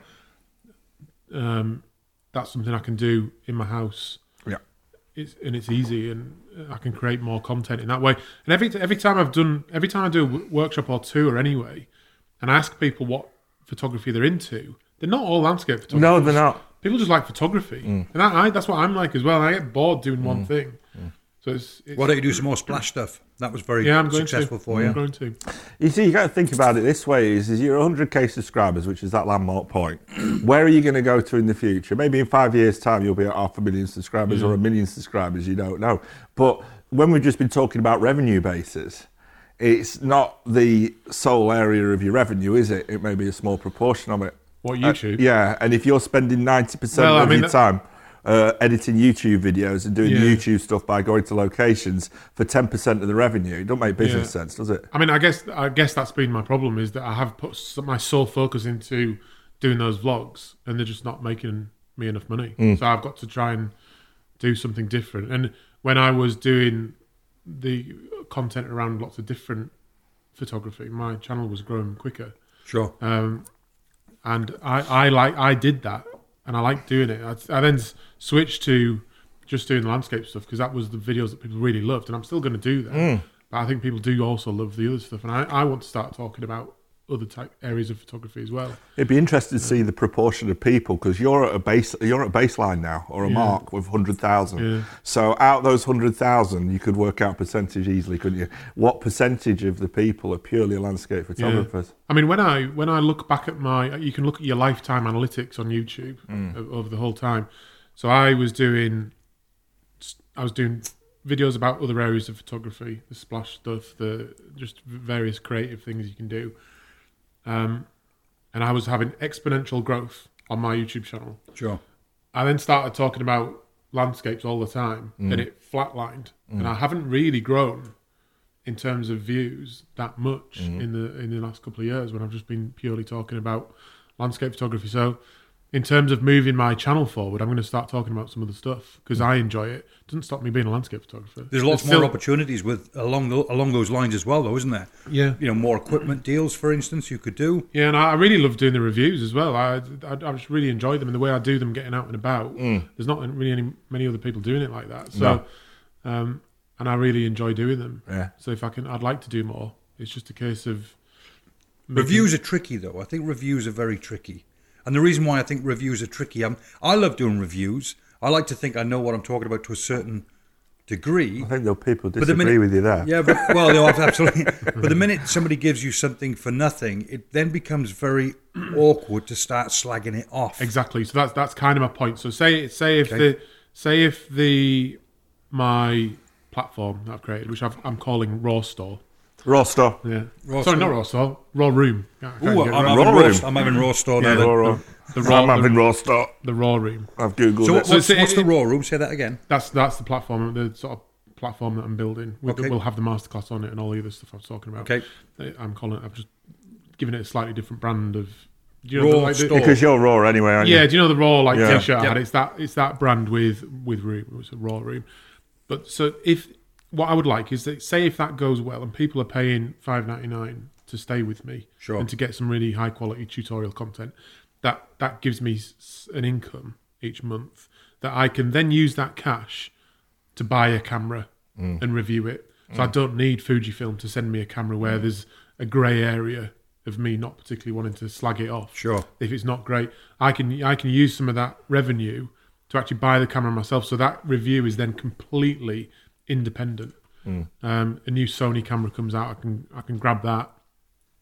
um, that's something I can do in my house. Yeah. It's, and it's easy, and I can create more content in that way. And every every time I've done, every time I do a workshop or tour anyway, and I ask people what photography they're into, they're not all landscape photographers. No, they're not. People just like photography, Mm. and I, I, that's what I'm like as well. I get bored doing one mm. thing, mm. so it's, it's Why don't you do some more splash stuff? That was very yeah, I'm going successful to. for I'm you. going to. You see, you got to think about it this way: is, is you're 100k subscribers, which is that landmark point. Where are you going to go to in the future? Maybe in five years' time, you'll be at half a million subscribers or a mm. million subscribers. You don't know. But when we've just been talking about revenue bases, it's not the sole area of your revenue, is it? It may be a small proportion of it. What Uh, YouTube? yeah, and if you're spending 90% Well, I of mean, your time uh, editing YouTube videos and doing Yeah. YouTube stuff by going to locations for 10% of the revenue, it don't make business Yeah. sense, does it? I mean, I guess I guess that's been my problem is that I have put my sole focus into doing those vlogs, and they're just not making me enough money. So I've got to try and do something different. And when I was doing the content around lots of different photography, my channel was growing quicker. Sure. Um, and I, I like I did that, and I like doing it. I, I then switched to just doing the landscape stuff because that was the videos that people really loved, and I'm still going to do that. Mm. But I think people do also love the other stuff, and I, I want to start talking about other type areas of photography as well. It'd be interesting to see the proportion of people because you're at a base, you're at a baseline now or a Yeah. mark with hundred thousand. Yeah. So out of those hundred thousand, you could work out percentage easily, couldn't you? What percentage of the people are purely landscape photographers? I mean, when I when I look back at my, you can look at your lifetime analytics on YouTube mm. o- over the whole time. So I was doing, I was doing videos about other areas of photography, the splash stuff, the just various creative things you can do. Um, and I was having exponential growth on my YouTube channel. Sure. I then started talking about landscapes all the time, mm. and it flatlined. And mm. I haven't really grown in terms of views that much mm. in the in the last couple of years when I've just been purely talking about landscape photography. So, in terms of moving my channel forward, I'm going to start talking about some of the stuff because I enjoy it. it. Doesn't stop me being a landscape photographer. There's lots It's more still- opportunities with along the, along those lines as well, though, isn't there? Yeah. You know, more equipment deals, for instance, you could do. Yeah, and I really love doing the reviews as well. I, I, I just really enjoy them and the way I do them, getting out and about. There's not really any many other people doing it like that. So, um, and I really enjoy doing them. Yeah. So if I can, I'd like to do more. It's just a case of making- Reviews are tricky, though. I think reviews are very tricky. And the reason why I think reviews are tricky, um, I love doing reviews. I like to think I know what I'm talking about to a certain degree. I think though people the disagree minute- with you there. Yeah, but well, no, absolutely. but the minute somebody gives you something for nothing, it then becomes very awkward to start slagging it off. Exactly. So that's that's kind of my point. So say say if Okay. the say if the my platform that I've created, which I've, I'm calling Raw Store. Raw stuff. Yeah. Raw Sorry, Store. not Raw Store. Raw Room. Yeah, I can't Ooh, get I'm it having, Raw raw, room. I'm having raw store Yeah, now. the- then. Raw, raw. the raw I'm having the, raw stuff. the Raw Room. I've googled So it. what, So what's, it's- what's the it- raw room? Say that again. That's that's the platform, the sort of platform that I'm building. With Okay. we'll have the masterclass on it and all the other stuff I was talking about. Okay. I'm calling it. I've just given it a slightly different brand of. Do you Raw the, like, the- store. because you're raw anyway, aren't yeah, you? do you know the raw like Yeah. t-shirt I had? It's that it's that brand with with room. It's a raw room. But so if what I would like is that say if that goes well and people are paying five ninety nine to stay with me Sure. and to get some really high quality tutorial content, that that gives me an income each month that I can then use that cash to buy a camera mm. and review it. So I mm. don't need Fujifilm to send me a camera where mm. there's a grey area of me not particularly wanting to slag it off Sure. if it's not great. I can I can use some of that revenue to actually buy the camera myself. So that review is then completely independent. Hmm. Um, a new Sony camera comes out, I can I can grab that,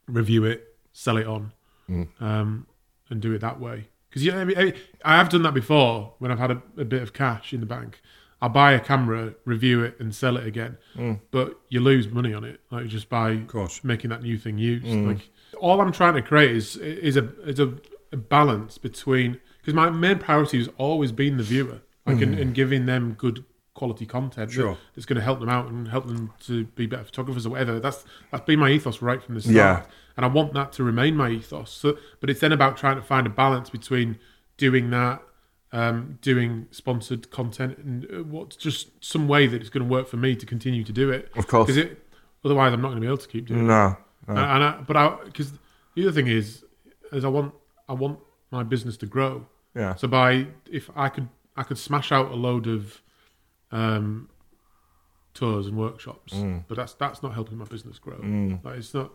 review it, sell it on, hmm. um, and do it that way. Because you know, I, mean, I have done that before when I've had a, a bit of cash in the bank. I'll buy a camera, review it, and sell it again. Hmm. But you lose money on it, like just by making that new thing used. Like all I'm trying to create is is a is a, a balance between because my main priority has always been the viewer, like and, and giving them good quality content Sure. that's going to help them out and help them to be better photographers or whatever. That's that's been my ethos right from the start, Yeah. and I want that to remain my ethos. So, but it's then about trying to find a balance between doing that. Um, doing sponsored content and uh, what's just some way that it's going to work for me to continue to do it. Of course. because it otherwise I'm not going to be able to keep doing it. No, And, and I, but I because the other thing is, is I want I want my business to grow. Yeah. So by if I could I could smash out a load of um, tours and workshops, Mm. but that's that's not helping my business grow. Like, it's not.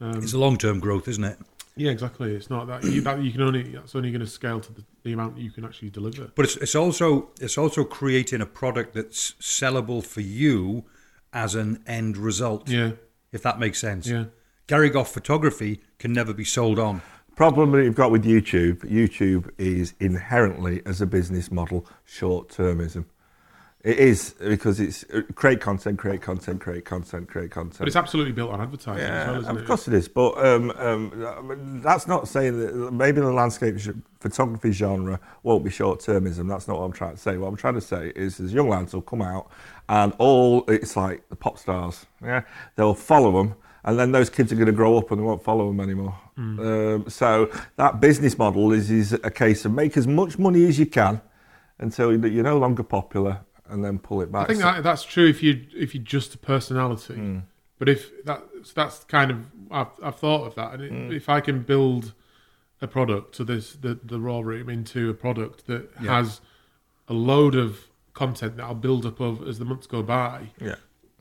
Um, It's a long term growth, isn't it? yeah, exactly. It's not that you, that you can only that's only going to scale to the, the amount that you can actually deliver. But it's, it's also it's also creating a product that's sellable for you as an end result. Yeah, If that makes sense. yeah. Gary Gough photography can never be sold on. Problem that you've got with YouTube, YouTube is inherently, as a business model, short termism. It is because it's uh, create content, create content, create content, create content. But it's absolutely built on advertising as well, Yeah, isn't of it? course it is. But um, um, that's not saying that maybe the landscape photography genre won't be short termism. That's not what I'm trying to say. What I'm trying to say is there's young lads will come out and all it's like the pop stars. Yeah, they'll follow them. And then those kids are going to grow up and they won't follow them anymore. Hmm. Um, so that business model is, is a case of make as much money as you can until you're no longer popular, and then pull it back. I think So- that, that's true if you if you're just a personality. But if that that's kind of I've, I've thought of that, and it, if I can build a product to this the the raw room into a product that Yeah. has a load of content that I'll build up of as the months go by, yeah.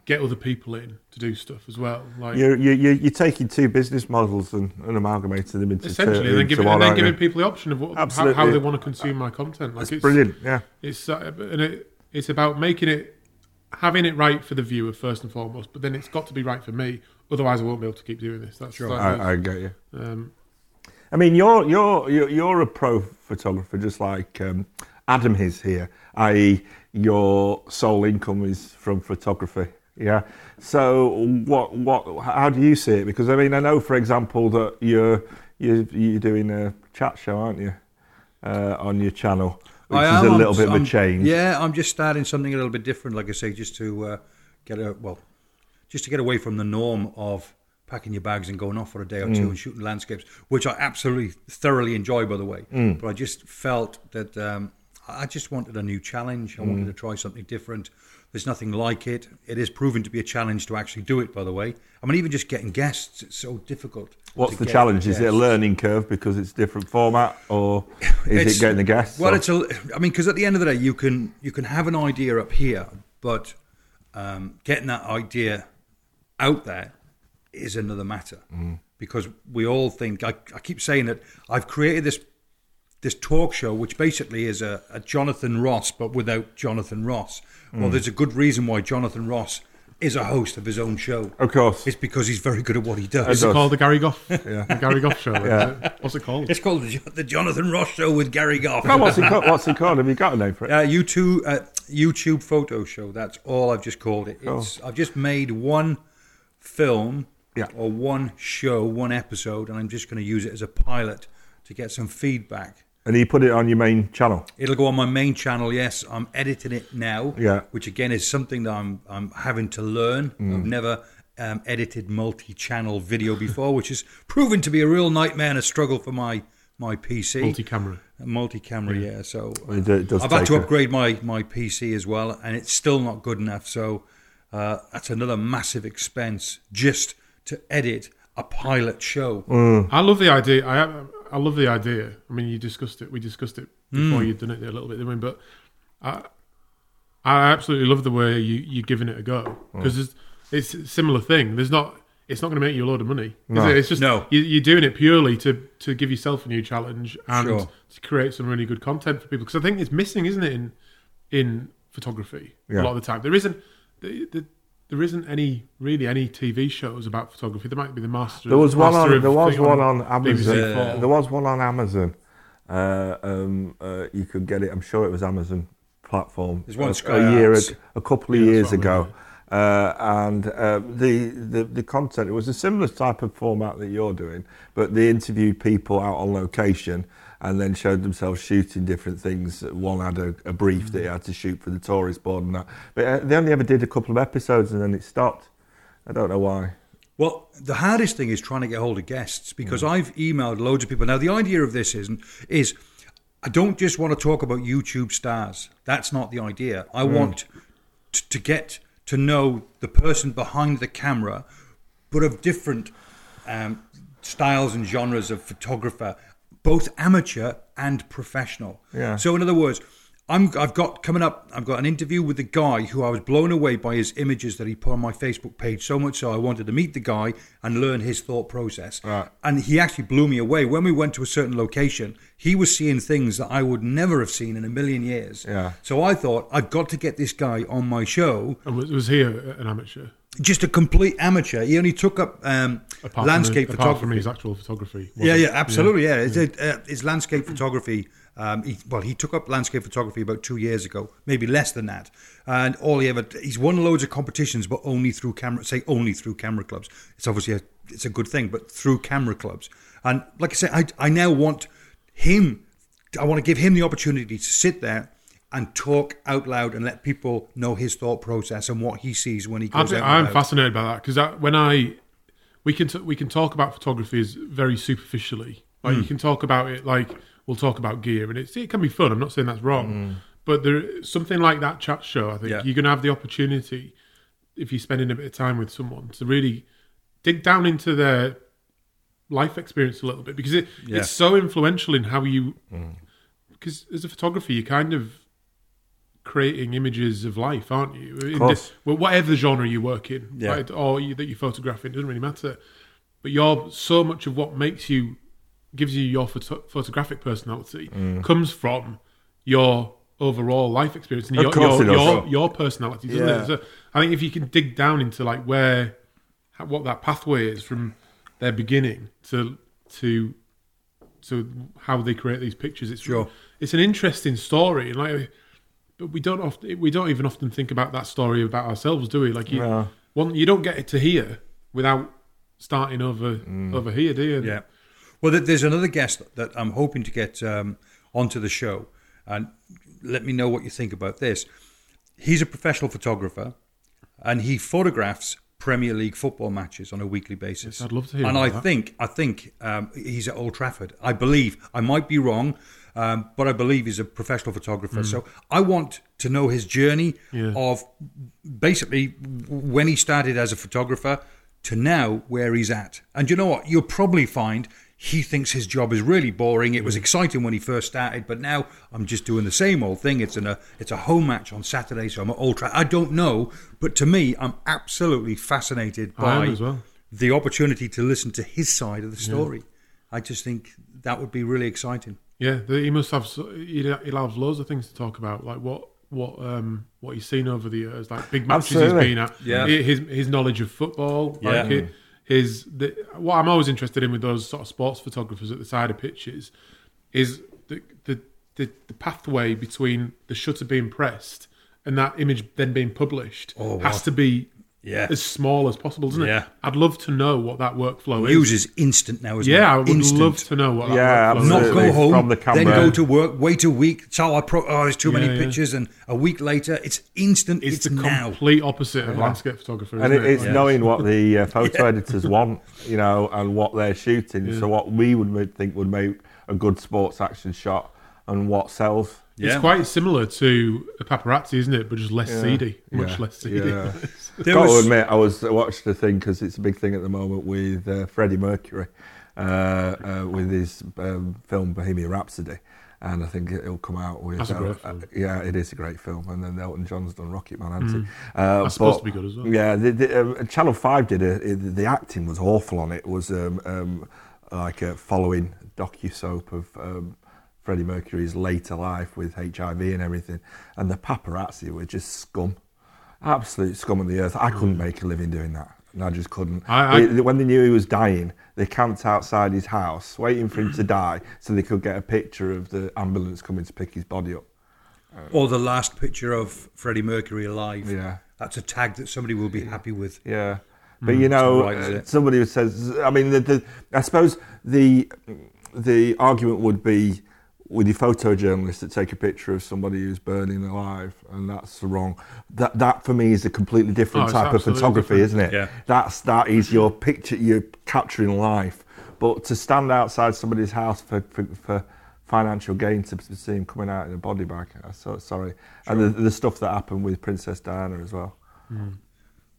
get other people in to do stuff as well. Like You're, you're, you're you're taking two business models and, and amalgamating them into essentially, two, and then into giving and then giving people the option of what, how, how they want to consume my content. Like That's it's brilliant. Yeah, It's uh, and it, it's about making it, having it right for the viewer first and foremost. But then it's got to be right for me. Otherwise, I won't be able to keep doing this. That's Sure. that- I, I get you. um, I mean, you're you're you're, you're a pro photographer, just like um, Adam is here. I.e., your sole income is from photography. Yeah. So, what what? How do you see it? Because I mean, I know, for example, that you're you're, you're doing a chat show, aren't you, uh, on your channel, which I is a little I'm- bit of a change. Yeah, I'm just starting something a little bit different, like I say, just to uh, get a well, just to get away from the norm of packing your bags and going off for a day or Mm. two and shooting landscapes, which I absolutely thoroughly enjoy, by the way. Mm. But I just felt that um, I just wanted a new challenge. I wanted Mm. to try something different. There's nothing like it. It is proven to be a challenge to actually do it, by the way. I mean, even just getting guests, it's so difficult. What's the challenge? Is it a learning curve because it's different format, or is it getting the guests? Well, or- it's a. I mean, because at the end of the day, you can you can have an idea up here, but um, getting that idea out there is another matter. Mm. Because we all think. I, I keep saying that I've created this this talk show, which basically is a, a Jonathan Ross, but without Jonathan Ross. Mm. Well, there's a good reason why Jonathan Ross is a host of his own show. of course. It's because he's very good at what he does. is does. it does. called the Gary Gough? Yeah. The Gary Gough show. Yeah. it? What's it called? It's called the, Jonathan Ross Show with Gary Gough. No, what's it called? What's it called? Have you got a name for it? Uh, YouTube, uh, YouTube photo show. That's all I've just called it. It's, I've just made one film Yeah. or one show, one episode, and I'm just going to use it as a pilot to get some feedback. And you put it on your main channel. It'll go on my main channel. Yes, I'm editing it now. Yeah. Which again is something that I'm I'm having to learn. Mm. I've never um, edited multi-channel video before, which has proven to be a real nightmare and a struggle for my my PC. Multi-camera. Multi-camera, yeah. So It do- it does I've had take to a- upgrade my, my PC as well, and it's still not good enough. So uh, that's another massive expense just to edit a pilot show. Mm. I love the idea. I I love the idea. I mean, you discussed it. We discussed it before Mm. you'd done it a little bit, didn't we? But I I absolutely love the way you you're giving it a go because it's, it's a similar thing. There's not. It's not going to make you a load of money. is No. it? It's just No. you, you're doing it purely to to give yourself a new challenge and Sure. to create some really good content for people. Because I think it's missing, isn't it, in in photography Yeah. a lot of the time. There isn't. The, the, there isn't any really any TV shows about photography. There might be the master. There was one on. There was one on Amazon. BBC Four. There was one on Amazon. Uh, um, uh, you could get it. I'm sure it was Amazon platform. There's one a, a year, Arts. ag- a couple of Yeah, years ago, uh, and uh, the, the the content. It was a similar type of format that you're doing, but they interviewed people out on location and then showed themselves shooting different things. One had a, a brief that he had to shoot for the tourist board and that, but uh, they only ever did a couple of episodes and then it stopped. I don't know why. Well, the hardest thing is trying to get hold of guests because I've emailed loads of people. Now, the idea of this isn't is I don't just want to talk about YouTube stars. That's not the idea. I want t- to get to know the person behind the camera, but of different um, styles and genres of photographer, both amateur and professional. Yeah. So, in other words, I'm, I've got coming up. I've got an interview with the guy who I was blown away by his images that he put on my Facebook page. So much so, I wanted to meet the guy and learn his thought process. Right. And he actually blew me away. When we went to a certain location, he was seeing things that I would never have seen in a million years. Yeah. So I thought I've got to get this guy on my show. And was, was he a- an amateur? Just a complete amateur. He only took up um, landscape apart photography. his actual photography. Yeah, yeah, absolutely. Yeah, It's a- uh, his landscape photography. Um, he, well, he took up landscape photography about two years ago, maybe less than that. And all he ever he's won loads of competitions, but only through camera. Say only through camera clubs. It's obviously a, it's a good thing, but through camera clubs. And like I said, I I now want him. I want to give him the opportunity to sit there and talk out loud and let people know his thought process and what he sees when he I'm, goes out. I'm fascinated by that because when I we can t- we can talk about photography very superficially. Like Hmm. you can talk about it like we'll talk about gear, and it's, it can be fun. I'm not saying that's wrong, but there something like that chat show. I think Yeah. you're going to have the opportunity if you're spending a bit of time with someone to really dig down into their life experience a little bit because it, Yeah. it's so influential in how you because as a photographer you're kind of creating images of life aren't you In course. well, whatever genre you work in Yeah. right? or you, that you photograph in doesn't really matter but you're so much of what makes you gives you your photo- photographic personality comes from your overall life experience and your your, your, your personality doesn't Yeah. it so i think if you can dig down into like where what that pathway is from their beginning to to to how they create these pictures it's Sure. it's an interesting story and like but we don't often we don't even often think about that story about ourselves do we like you No. one you don't get it to here without starting over over here do you Yeah. Well, there's another guest that I'm hoping to get um, onto the show, and let me know what you think about this. He's a professional photographer, and he photographs Premier League football matches on a weekly basis. Yes, I'd love to hear And about I that. think I think um, he's at Old Trafford. I believe I might be wrong, um, but I believe he's a professional photographer. So I want to know his journey Mm. Yeah. of basically when he started as a photographer to now where he's at. And you know what? You'll probably find he thinks his job is really boring. It was Mm. exciting when he first started, but now I'm just doing the same old thing. It's in a it's a home match on Saturday, so I'm at Old Trafford. I don't know, but to me, I'm absolutely fascinated by well. the opportunity to listen to his side of the story. I just think that would be really exciting. Yeah, the, he must have. He'll he'll have loads of things to talk about, like what what um what he's seen over the years, like big matches Absolutely. he's been at. Yeah. his his knowledge of football. Yeah. like it, his the, what I'm always interested in with those sort of sports photographers at the side of pitches is the the the, the pathway between the shutter being pressed and that image then being published Oh, has what? to be Yeah. as small as possible, doesn't Yeah. it? I'd love to know what that workworkflow is. Uses instant now, isn't yeah, I would instant. love to know what that Yeah, workflow is. Not go home, From the then go to work, wait a week. So I pro- oh, there's too many Yeah, yeah. pictures, and a week later, it's instant. It's, It's, the now. complete opposite of landscape photographer, and isn't it, it? it's Like- knowing what the uh, photo editors want, you know, and what they're shooting. So what we would think would make a good sports action shot, and what sells. It's quite similar to a paparazzi, isn't it? But just less seedy, much Yeah. less seedy. Yeah. There Got to admit, I was I watched the thing because it's a big thing at the moment with uh, Freddie Mercury, uh, uh, with his um, film Bohemian Rhapsody, and I think it'll come out with. That's a uh, great uh, film. yeah, it is a great film, and then Elton John's done Rocket Man, hasn't he? Uh, Mm. That's supposed to be good as well. Yeah, the, the, uh, Channel Five did a, it- the acting was awful on it. It was um, um, like a following docu soap of. Freddie Mercury's later life with HIV and everything, and the paparazzi were just scum absolute scum of the earth. I couldn't make a living doing that. And I just couldn't. Mm. I- I- They- when they knew he was dying, they camped outside his house, waiting for him to die, so they could get a picture of the ambulance coming to pick his body up. Or the last picture of Freddie Mercury alive. Yeah. That's a tag that somebody will be happy with. Yeah, but you know, right, uh, somebody who says, I mean, the, the, I suppose the the argument would be with your photojournalists that take a picture of somebody who's burning alive, and that's wrong. That that for me is a completely different Oh, type of photography, different. isn't it? Yeah. That's that is your picture. You're capturing life, but to stand outside somebody's house for for, for financial gain to see him coming out in a body bag, I'm so sorry. And the, the stuff that happened with Princess Diana as well. That's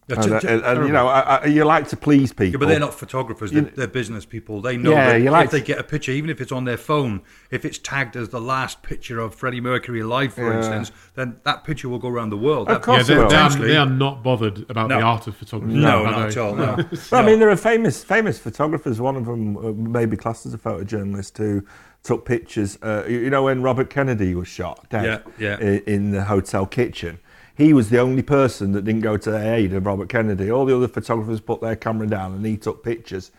and, it, and- and, you know, I, I, you like to please people. Yeah, but they're not photographers. They're, they're business people. They know Yeah, that you like if they get a picture, even if it's on their phone, if it's tagged as the last picture of Freddie Mercury alive, for Yeah. instance, then that picture will go around the world. Of That- course yeah, they, they will. they, are, they are not bothered about No. the art of photography. No, are not they? at all. No. Well, I mean, there are famous famous photographers. One of them uh, maybe classed as a photojournalist who took pictures. Uh, you you know, when Robert Kennedy was shot dead Yeah, yeah. i- in the hotel kitchen, he was the only person that didn't go to the aid of Robert Kennedy. All the other photographers put their camera down, and he took pictures.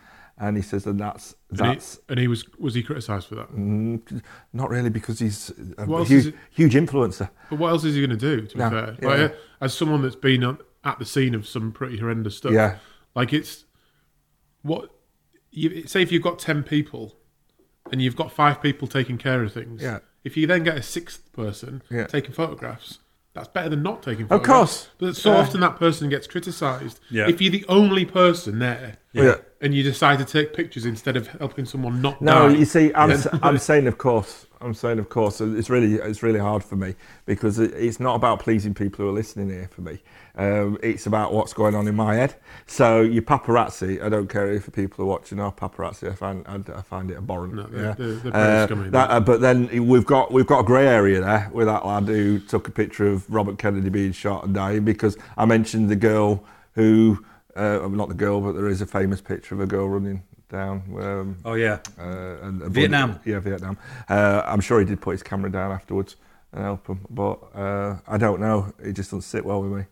And he says, and that's And he, that's and he was was he criticised for that? mm, not really because he's a huge, it- huge influencer. But what else is he going to do? To be No, fair, yeah. like, uh, as someone that's been at the scene of some pretty horrendous stuff, Yeah. like it's what you say if you've got ten people and you've got five people taking care of things. Yeah. If you then get a sixth person Yeah. taking photographs, that's better than not taking. Pictures. Of course. but so Yeah. often that person gets criticised. Yeah. If you're the only person there. Yeah. And you decide to take pictures instead of helping someone not No, die. you see, I'm, Yeah. s- I'm saying, of course, I'm saying, of course, it's really, it's really hard for me because it's not about pleasing people who are listening here for me. Um, it's about what's going on in my head. So your paparazzi, I don't care if people are watching or paparazzi. I find, I, I find it abhorrent. No, yeah. they're- they're Uh, that, uh, but then we've got we've got a grey area there with that lad who took a picture of Robert Kennedy being shot and dying because I mentioned the girl who, uh, not the girl, but there is a famous picture of a girl running down. Um, oh yeah, uh, and Vietnam. yeah, Vietnam. Uh, I'm sure he did put his camera down afterwards and help him, but uh, I don't know. It just doesn't sit well with me.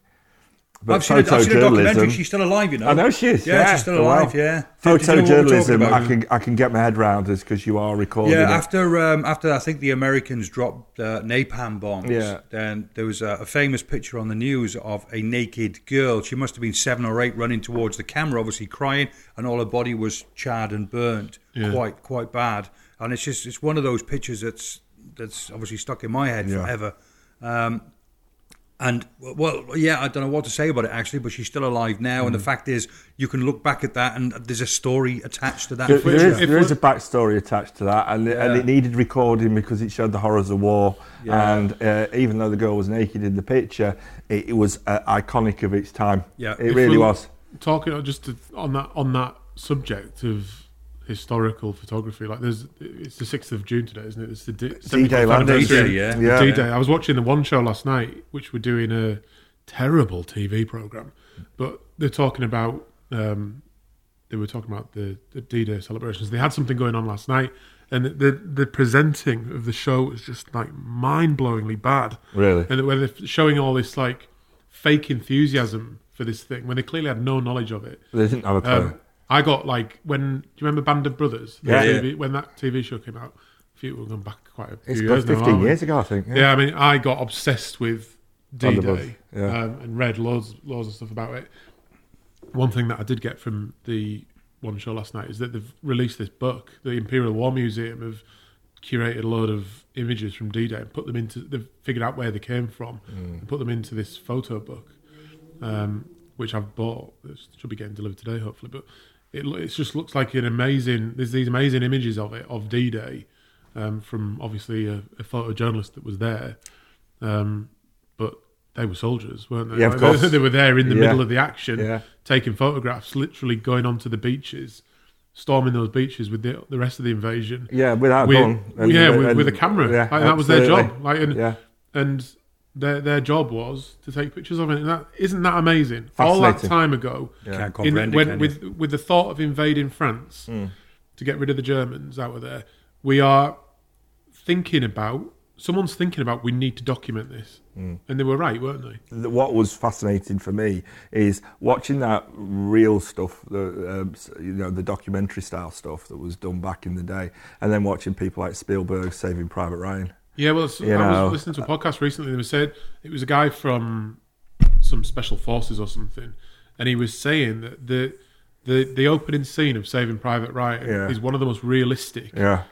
But I've seen, a, I've seen a documentary. photojournalism- She's still alive, you know. I know she is. Yeah, Yeah, she's still oh, alive. wow. Yeah. Do you know Photojournalism. I can I can get my head round is because you are recording. Yeah, it. after um, after I think the Americans dropped uh, napalm bombs, Yeah. then there was a, a famous picture on the news of a naked girl. She must have been seven or eight, running towards the camera, obviously crying, and all her body was charred and burnt, Yeah. quite quite bad. And it's just it's one of those pictures that's that's obviously stuck in my head Yeah. forever. Um, and well, yeah, I don't know what to say about it actually, but she's still alive now. Mm. And the fact is, you can look back at that, and there's a story attached to that. There, there, is, there is, a backstory attached to that, and, it- and it needed recording because it showed the horrors of war. Yeah. And uh, even though the girl was naked in the picture, it, it was uh, iconic of its time. Yeah. it If really was. talking just to, on that on that subject of historical photography. Like, there's it's the sixth of June today, isn't it? It's the D- D-Day 75th landing. anniversary D-Day, yeah. Yeah. D-Day. I was watching the one show last night, which were doing a terrible TV program, but they're talking about. Um, they were talking about the, the D-Day celebrations. They had something going on last night, and the the presenting of the show was just like mind-blowingly bad. Really? and where they're showing all this like fake enthusiasm for this thing when they clearly had no knowledge of it. They didn't have a clue. Um, I got like when do you remember Band of Brothers? Yeah. TV, when that TV show came out. A few we're going back quite a few it's years about now. 15 years ago, I think. Yeah. I mean, I got obsessed with D-Day yeah. um, and read loads, loads of stuff about it. One thing that I did get from the one show last night is that they've released this book. The Imperial War Museum have curated a load of images from D-Day and put them into. They've figured out where they came from Mm. and put them into this photo book, um, which I've bought. It should be getting delivered today, hopefully. But it it just looks like an amazing. There's these amazing images of it of D-Day um, from obviously a, a photojournalist that was there, um, but they were soldiers, weren't they? Yeah, of course. They, were there in the Yeah. middle of the action, Yeah. taking photographs, literally going onto the beaches, storming those beaches with the, the rest of the invasion. Yeah, without a With- gun. and- yeah, with, and- with a camera. yeah, like, that was their job. Like, and, Yeah. and their their job was to take pictures of it. And that isn't that amazing? All that time ago, Can't in, comprehend it, when, can you? with with the thought of invading France Hmm. to get rid of the Germans out of there, we are thinking about. Someone's thinking about we need to document this, Hmm. and they were right, weren't they? what was fascinating for me is watching that real stuff, the um, you know the documentary style stuff that was done back in the day, and then watching people like Spielberg Saving Private Ryan. Yeah, well, I know. was listening to a podcast recently. They were saying it was a guy from some special forces or something, and he was saying that the the the opening scene of Saving Private Ryan Yeah. is one of the most realistic Yeah,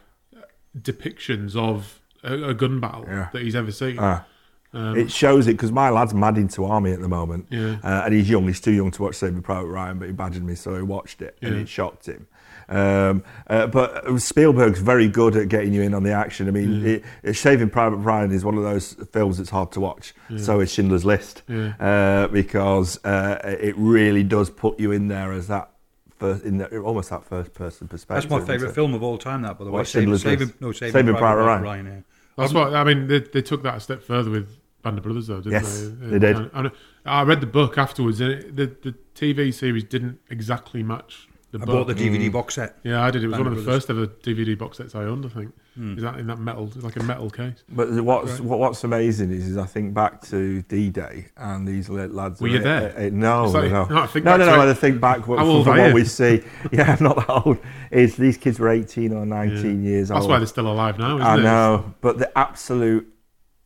depictions of a, a gun battle Yeah. that he's ever seen. Ah. Um, it shows it because my lad's mad into army at the moment, Yeah. uh, and he's young. He's too young to watch Saving Private Ryan, but he badgered me, so he watched it, and it shocked him. Um, uh, but Spielberg's very good at getting you in on the action. I mean, Mm. it, it, Shaving Private Ryan is one of those films that's hard to watch. So is Schindler's List Yeah. uh, because uh, it really does put you in there as that first, in the, almost that first person perspective. That's my isn't favourite film of all time. That, by the way, What, Schindler's Saving, List? no, Saving, Saving Private, Private Ryan. Ryan. yeah. That's what I mean. They, they took that a step further with Band of Brothers, though, didn't Yes, they? they did. And, and I read the book afterwards, and it, the the TV series didn't exactly match the I book. bought the DVD box set. yeah, I did. It was Band one of of the Brothers. first ever DVD box sets I owned. I think is that in that metal, it's like a metal case. But what's what, what's amazing is, is I think back to D Day and these lads. Were are- you there? uh, uh, no, like- no, no, I think no, back no, no. I think back what, from, from what we see. Yeah, I'm not that old. Is these kids were 18 or 19 years That's old. That's why they're still alive now, isn't I it? know, but the absolute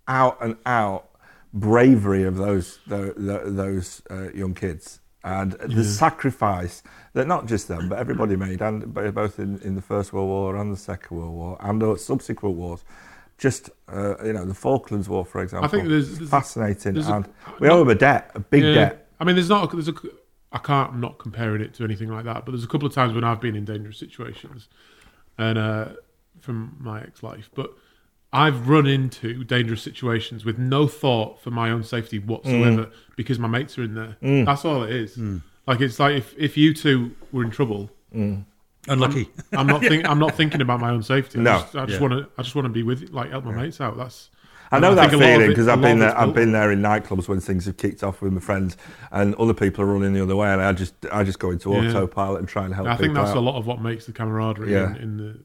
out and out bravery of those tho- tho- those uh, young kids and the sacrifice that not just them but everybody made, and both in, in the First World War and the Second World War and subsequent wars. Just uh, you know, the Falklands War, for example. I think there's- there's- fascinating, there's a- and we owe them a debt, a big Yeah. debt. I mean, there's not. There's a. I can't. I'm not comparing it to anything like that. But there's a couple of times when I've been in dangerous situations, and uh, from my ex-life, but I've run into dangerous situations with no thought for my own safety whatsoever Mm. because my mates are in there. Mm. That's all it is. Mm. Like it's like if, if you two were in trouble, mm. Unlucky. I'm not think I'm not thinking about my own safety. I No. just, I just want to I just want to be with like help my mates out. That's I know and that think a lot of feeling because I've been there. I've built been there in nightclubs when things have kicked off with my friends, and other people are running the other way, and I just I just go into Yeah. autopilot and try and help. I think people that's out. a lot of what makes the camaraderie Yeah. in, in the.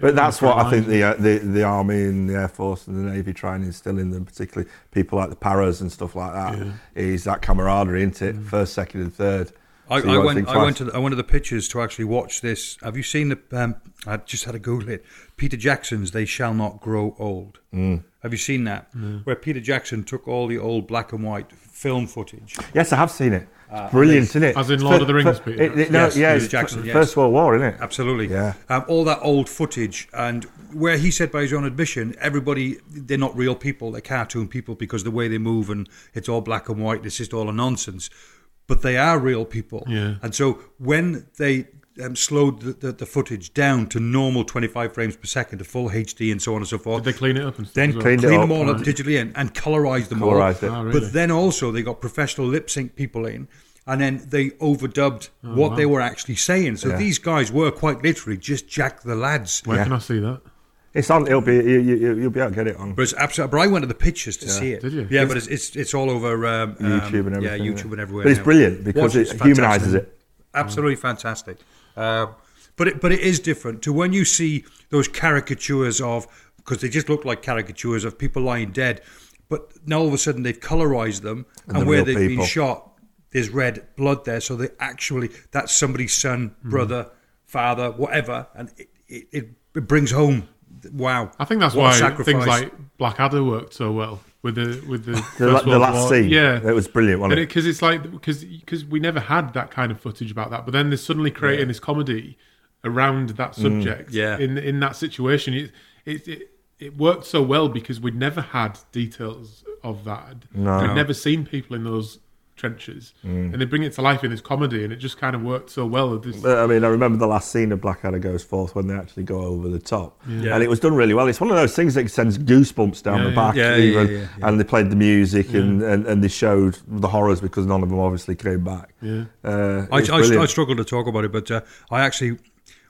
But that's what I think the, uh, the the army and the air force and the navy try and instill in them, particularly people like the paras and stuff like that, is Yeah. that camaraderie, isn't it? Mm. First, second, and third. I, So I went. I went to. The, I went to the pictures to actually watch this. Have you seen the? Um, I just had to Google it. Peter Jackson's "They Shall Not Grow Old." Mm. Have you seen that? Where Peter Jackson took all the old black and white film footage. Yes, I have seen it. It's brilliant, isn't it? As in Lord fir- of the Rings, fir- Peter it- it- no, Yes, yeah, Peter it's Jackson, yes. First World War, isn't it? Absolutely. Yeah. Um, all that old footage, and where he said by his own admission, everybody, they're not real people, they're cartoon people because the way they move and it's all black and white, it's just all a nonsense. But they are real people. Yeah. And so when they um, slowed the, the, the footage down to normal 25 frames per second to full HD and so on and so forth, Did they clean it up and then as well? clean, Cleaned it them up, all up digitally and, and colorized them Colorised it. all. Oh, really? But then also they got professional lip sync people in, and then they overdubbed what wow. they were actually saying. So Oh, Yeah. these guys were quite literally just Jack the lads. Where Yeah. can I see that? It's on. It'll be. You, you, you'll be able to get it on. But it's absolutely. But I went to the pictures to see it. Did you? Yeah, but it's it's, it's all over um, um, YouTube and everything. Yeah, YouTube and everywhere. But it's now. brilliant because Watch it it's humanises it. Absolutely fantastic. Uh, but it, but it is different to when you see those caricatures of because they just look like caricatures of people lying dead, but now all of a sudden they've colorized them and, they're where they've been shot, there's red blood there, so they actually that's somebody's son, Hmm. brother, father, whatever, and it, it, it, it brings home. Wow, I think that's why things like Blackadder worked so well with the with the, The, First la- the last War. scene. Yeah, It was brilliant, wasn't it? because it's like because because we never had that kind of footage about that, but then they're suddenly creating this comedy around that mm. subject. Yeah. in in that situation, it it. it it worked so well because we'd never had details of that. No. We'd never seen people in those trenches, and they bring it to life in this comedy, and it just kind of worked so well. This, I mean, I remember the last scene of Blackadder Goes Forth when they actually go over the top. Yeah. And it was done really well. It's one of those things that sends goosebumps down Yeah, the back. Yeah, even. And they played the music and, and, and they showed the horrors because none of them obviously came back. Yeah. Uh, I, I. I struggle to talk about it, but uh, I actually,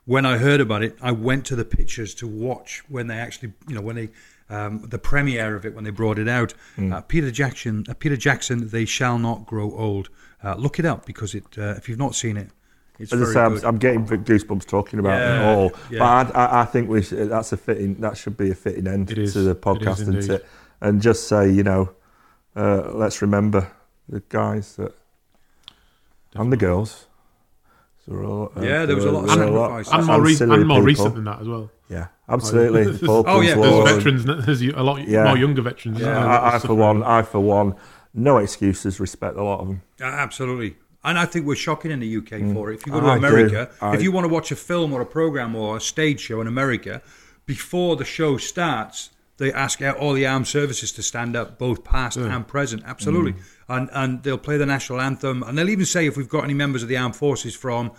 when I heard about it, I went to the pictures to watch when they actually, you know, when they, um, the premiere of it when they brought it out. Hmm. Uh, Peter Jackson, uh, Peter Jackson, they shall not grow old. Uh, look it up because it, uh, if you've not seen it, it's As I say, I'm. I'm getting goosebumps talking about Yeah, it all. yeah. But I, I, I think we should, that's a fitting. That should be a fitting end It is. to the It is podcast, isn't it? And just say, you know, uh, let's remember the guys that and the girls. So we're all, uh, Yeah, there was a lot of sacrifice. and more, re- and more recent than that as well. Yeah, absolutely. The Oh, yeah, there's There's and- veterans. There's a lot Yeah. more younger veterans. Yeah, isn't I, I for one, I for one, no excuses. Respect a lot of them. Uh, absolutely. And I think we're shocking in the UK for it. If you go to Mm. I. America, I- if you want to watch a film or a program or a stage show in America, before the show starts, they ask out all the armed services to stand up, both past and present. Absolutely. Mm. And and they'll play the national anthem, and they'll even say if we've got any members of the armed forces from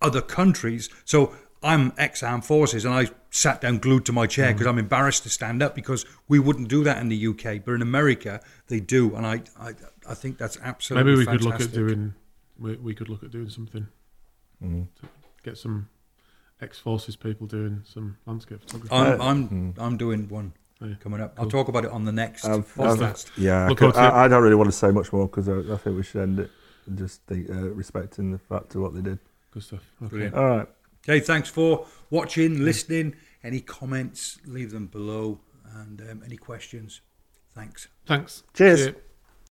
other countries. So I'm ex-armed forces, and I sat down glued to my chair Mm. because I'm embarrassed to stand up because we wouldn't do that in the UK, but in America they do, and I I, I think that's absolutely Maybe we could look at doing. We, we could look at doing something. Mm. To get some ex forces people doing some landscape photography. I'm I'm I'm doing one. yeah. coming up. I'll talk about it on the next I've- podcast. Yeah, I, forward. I, I don't really want to say much more because I, I think we should end it and just think, uh, respecting the fact of what they did. Good stuff. Okay. Brilliant. All right. Okay, thanks for watching, listening. Any comments, leave them below, and um, any questions. Thanks. Thanks. Cheers. See you.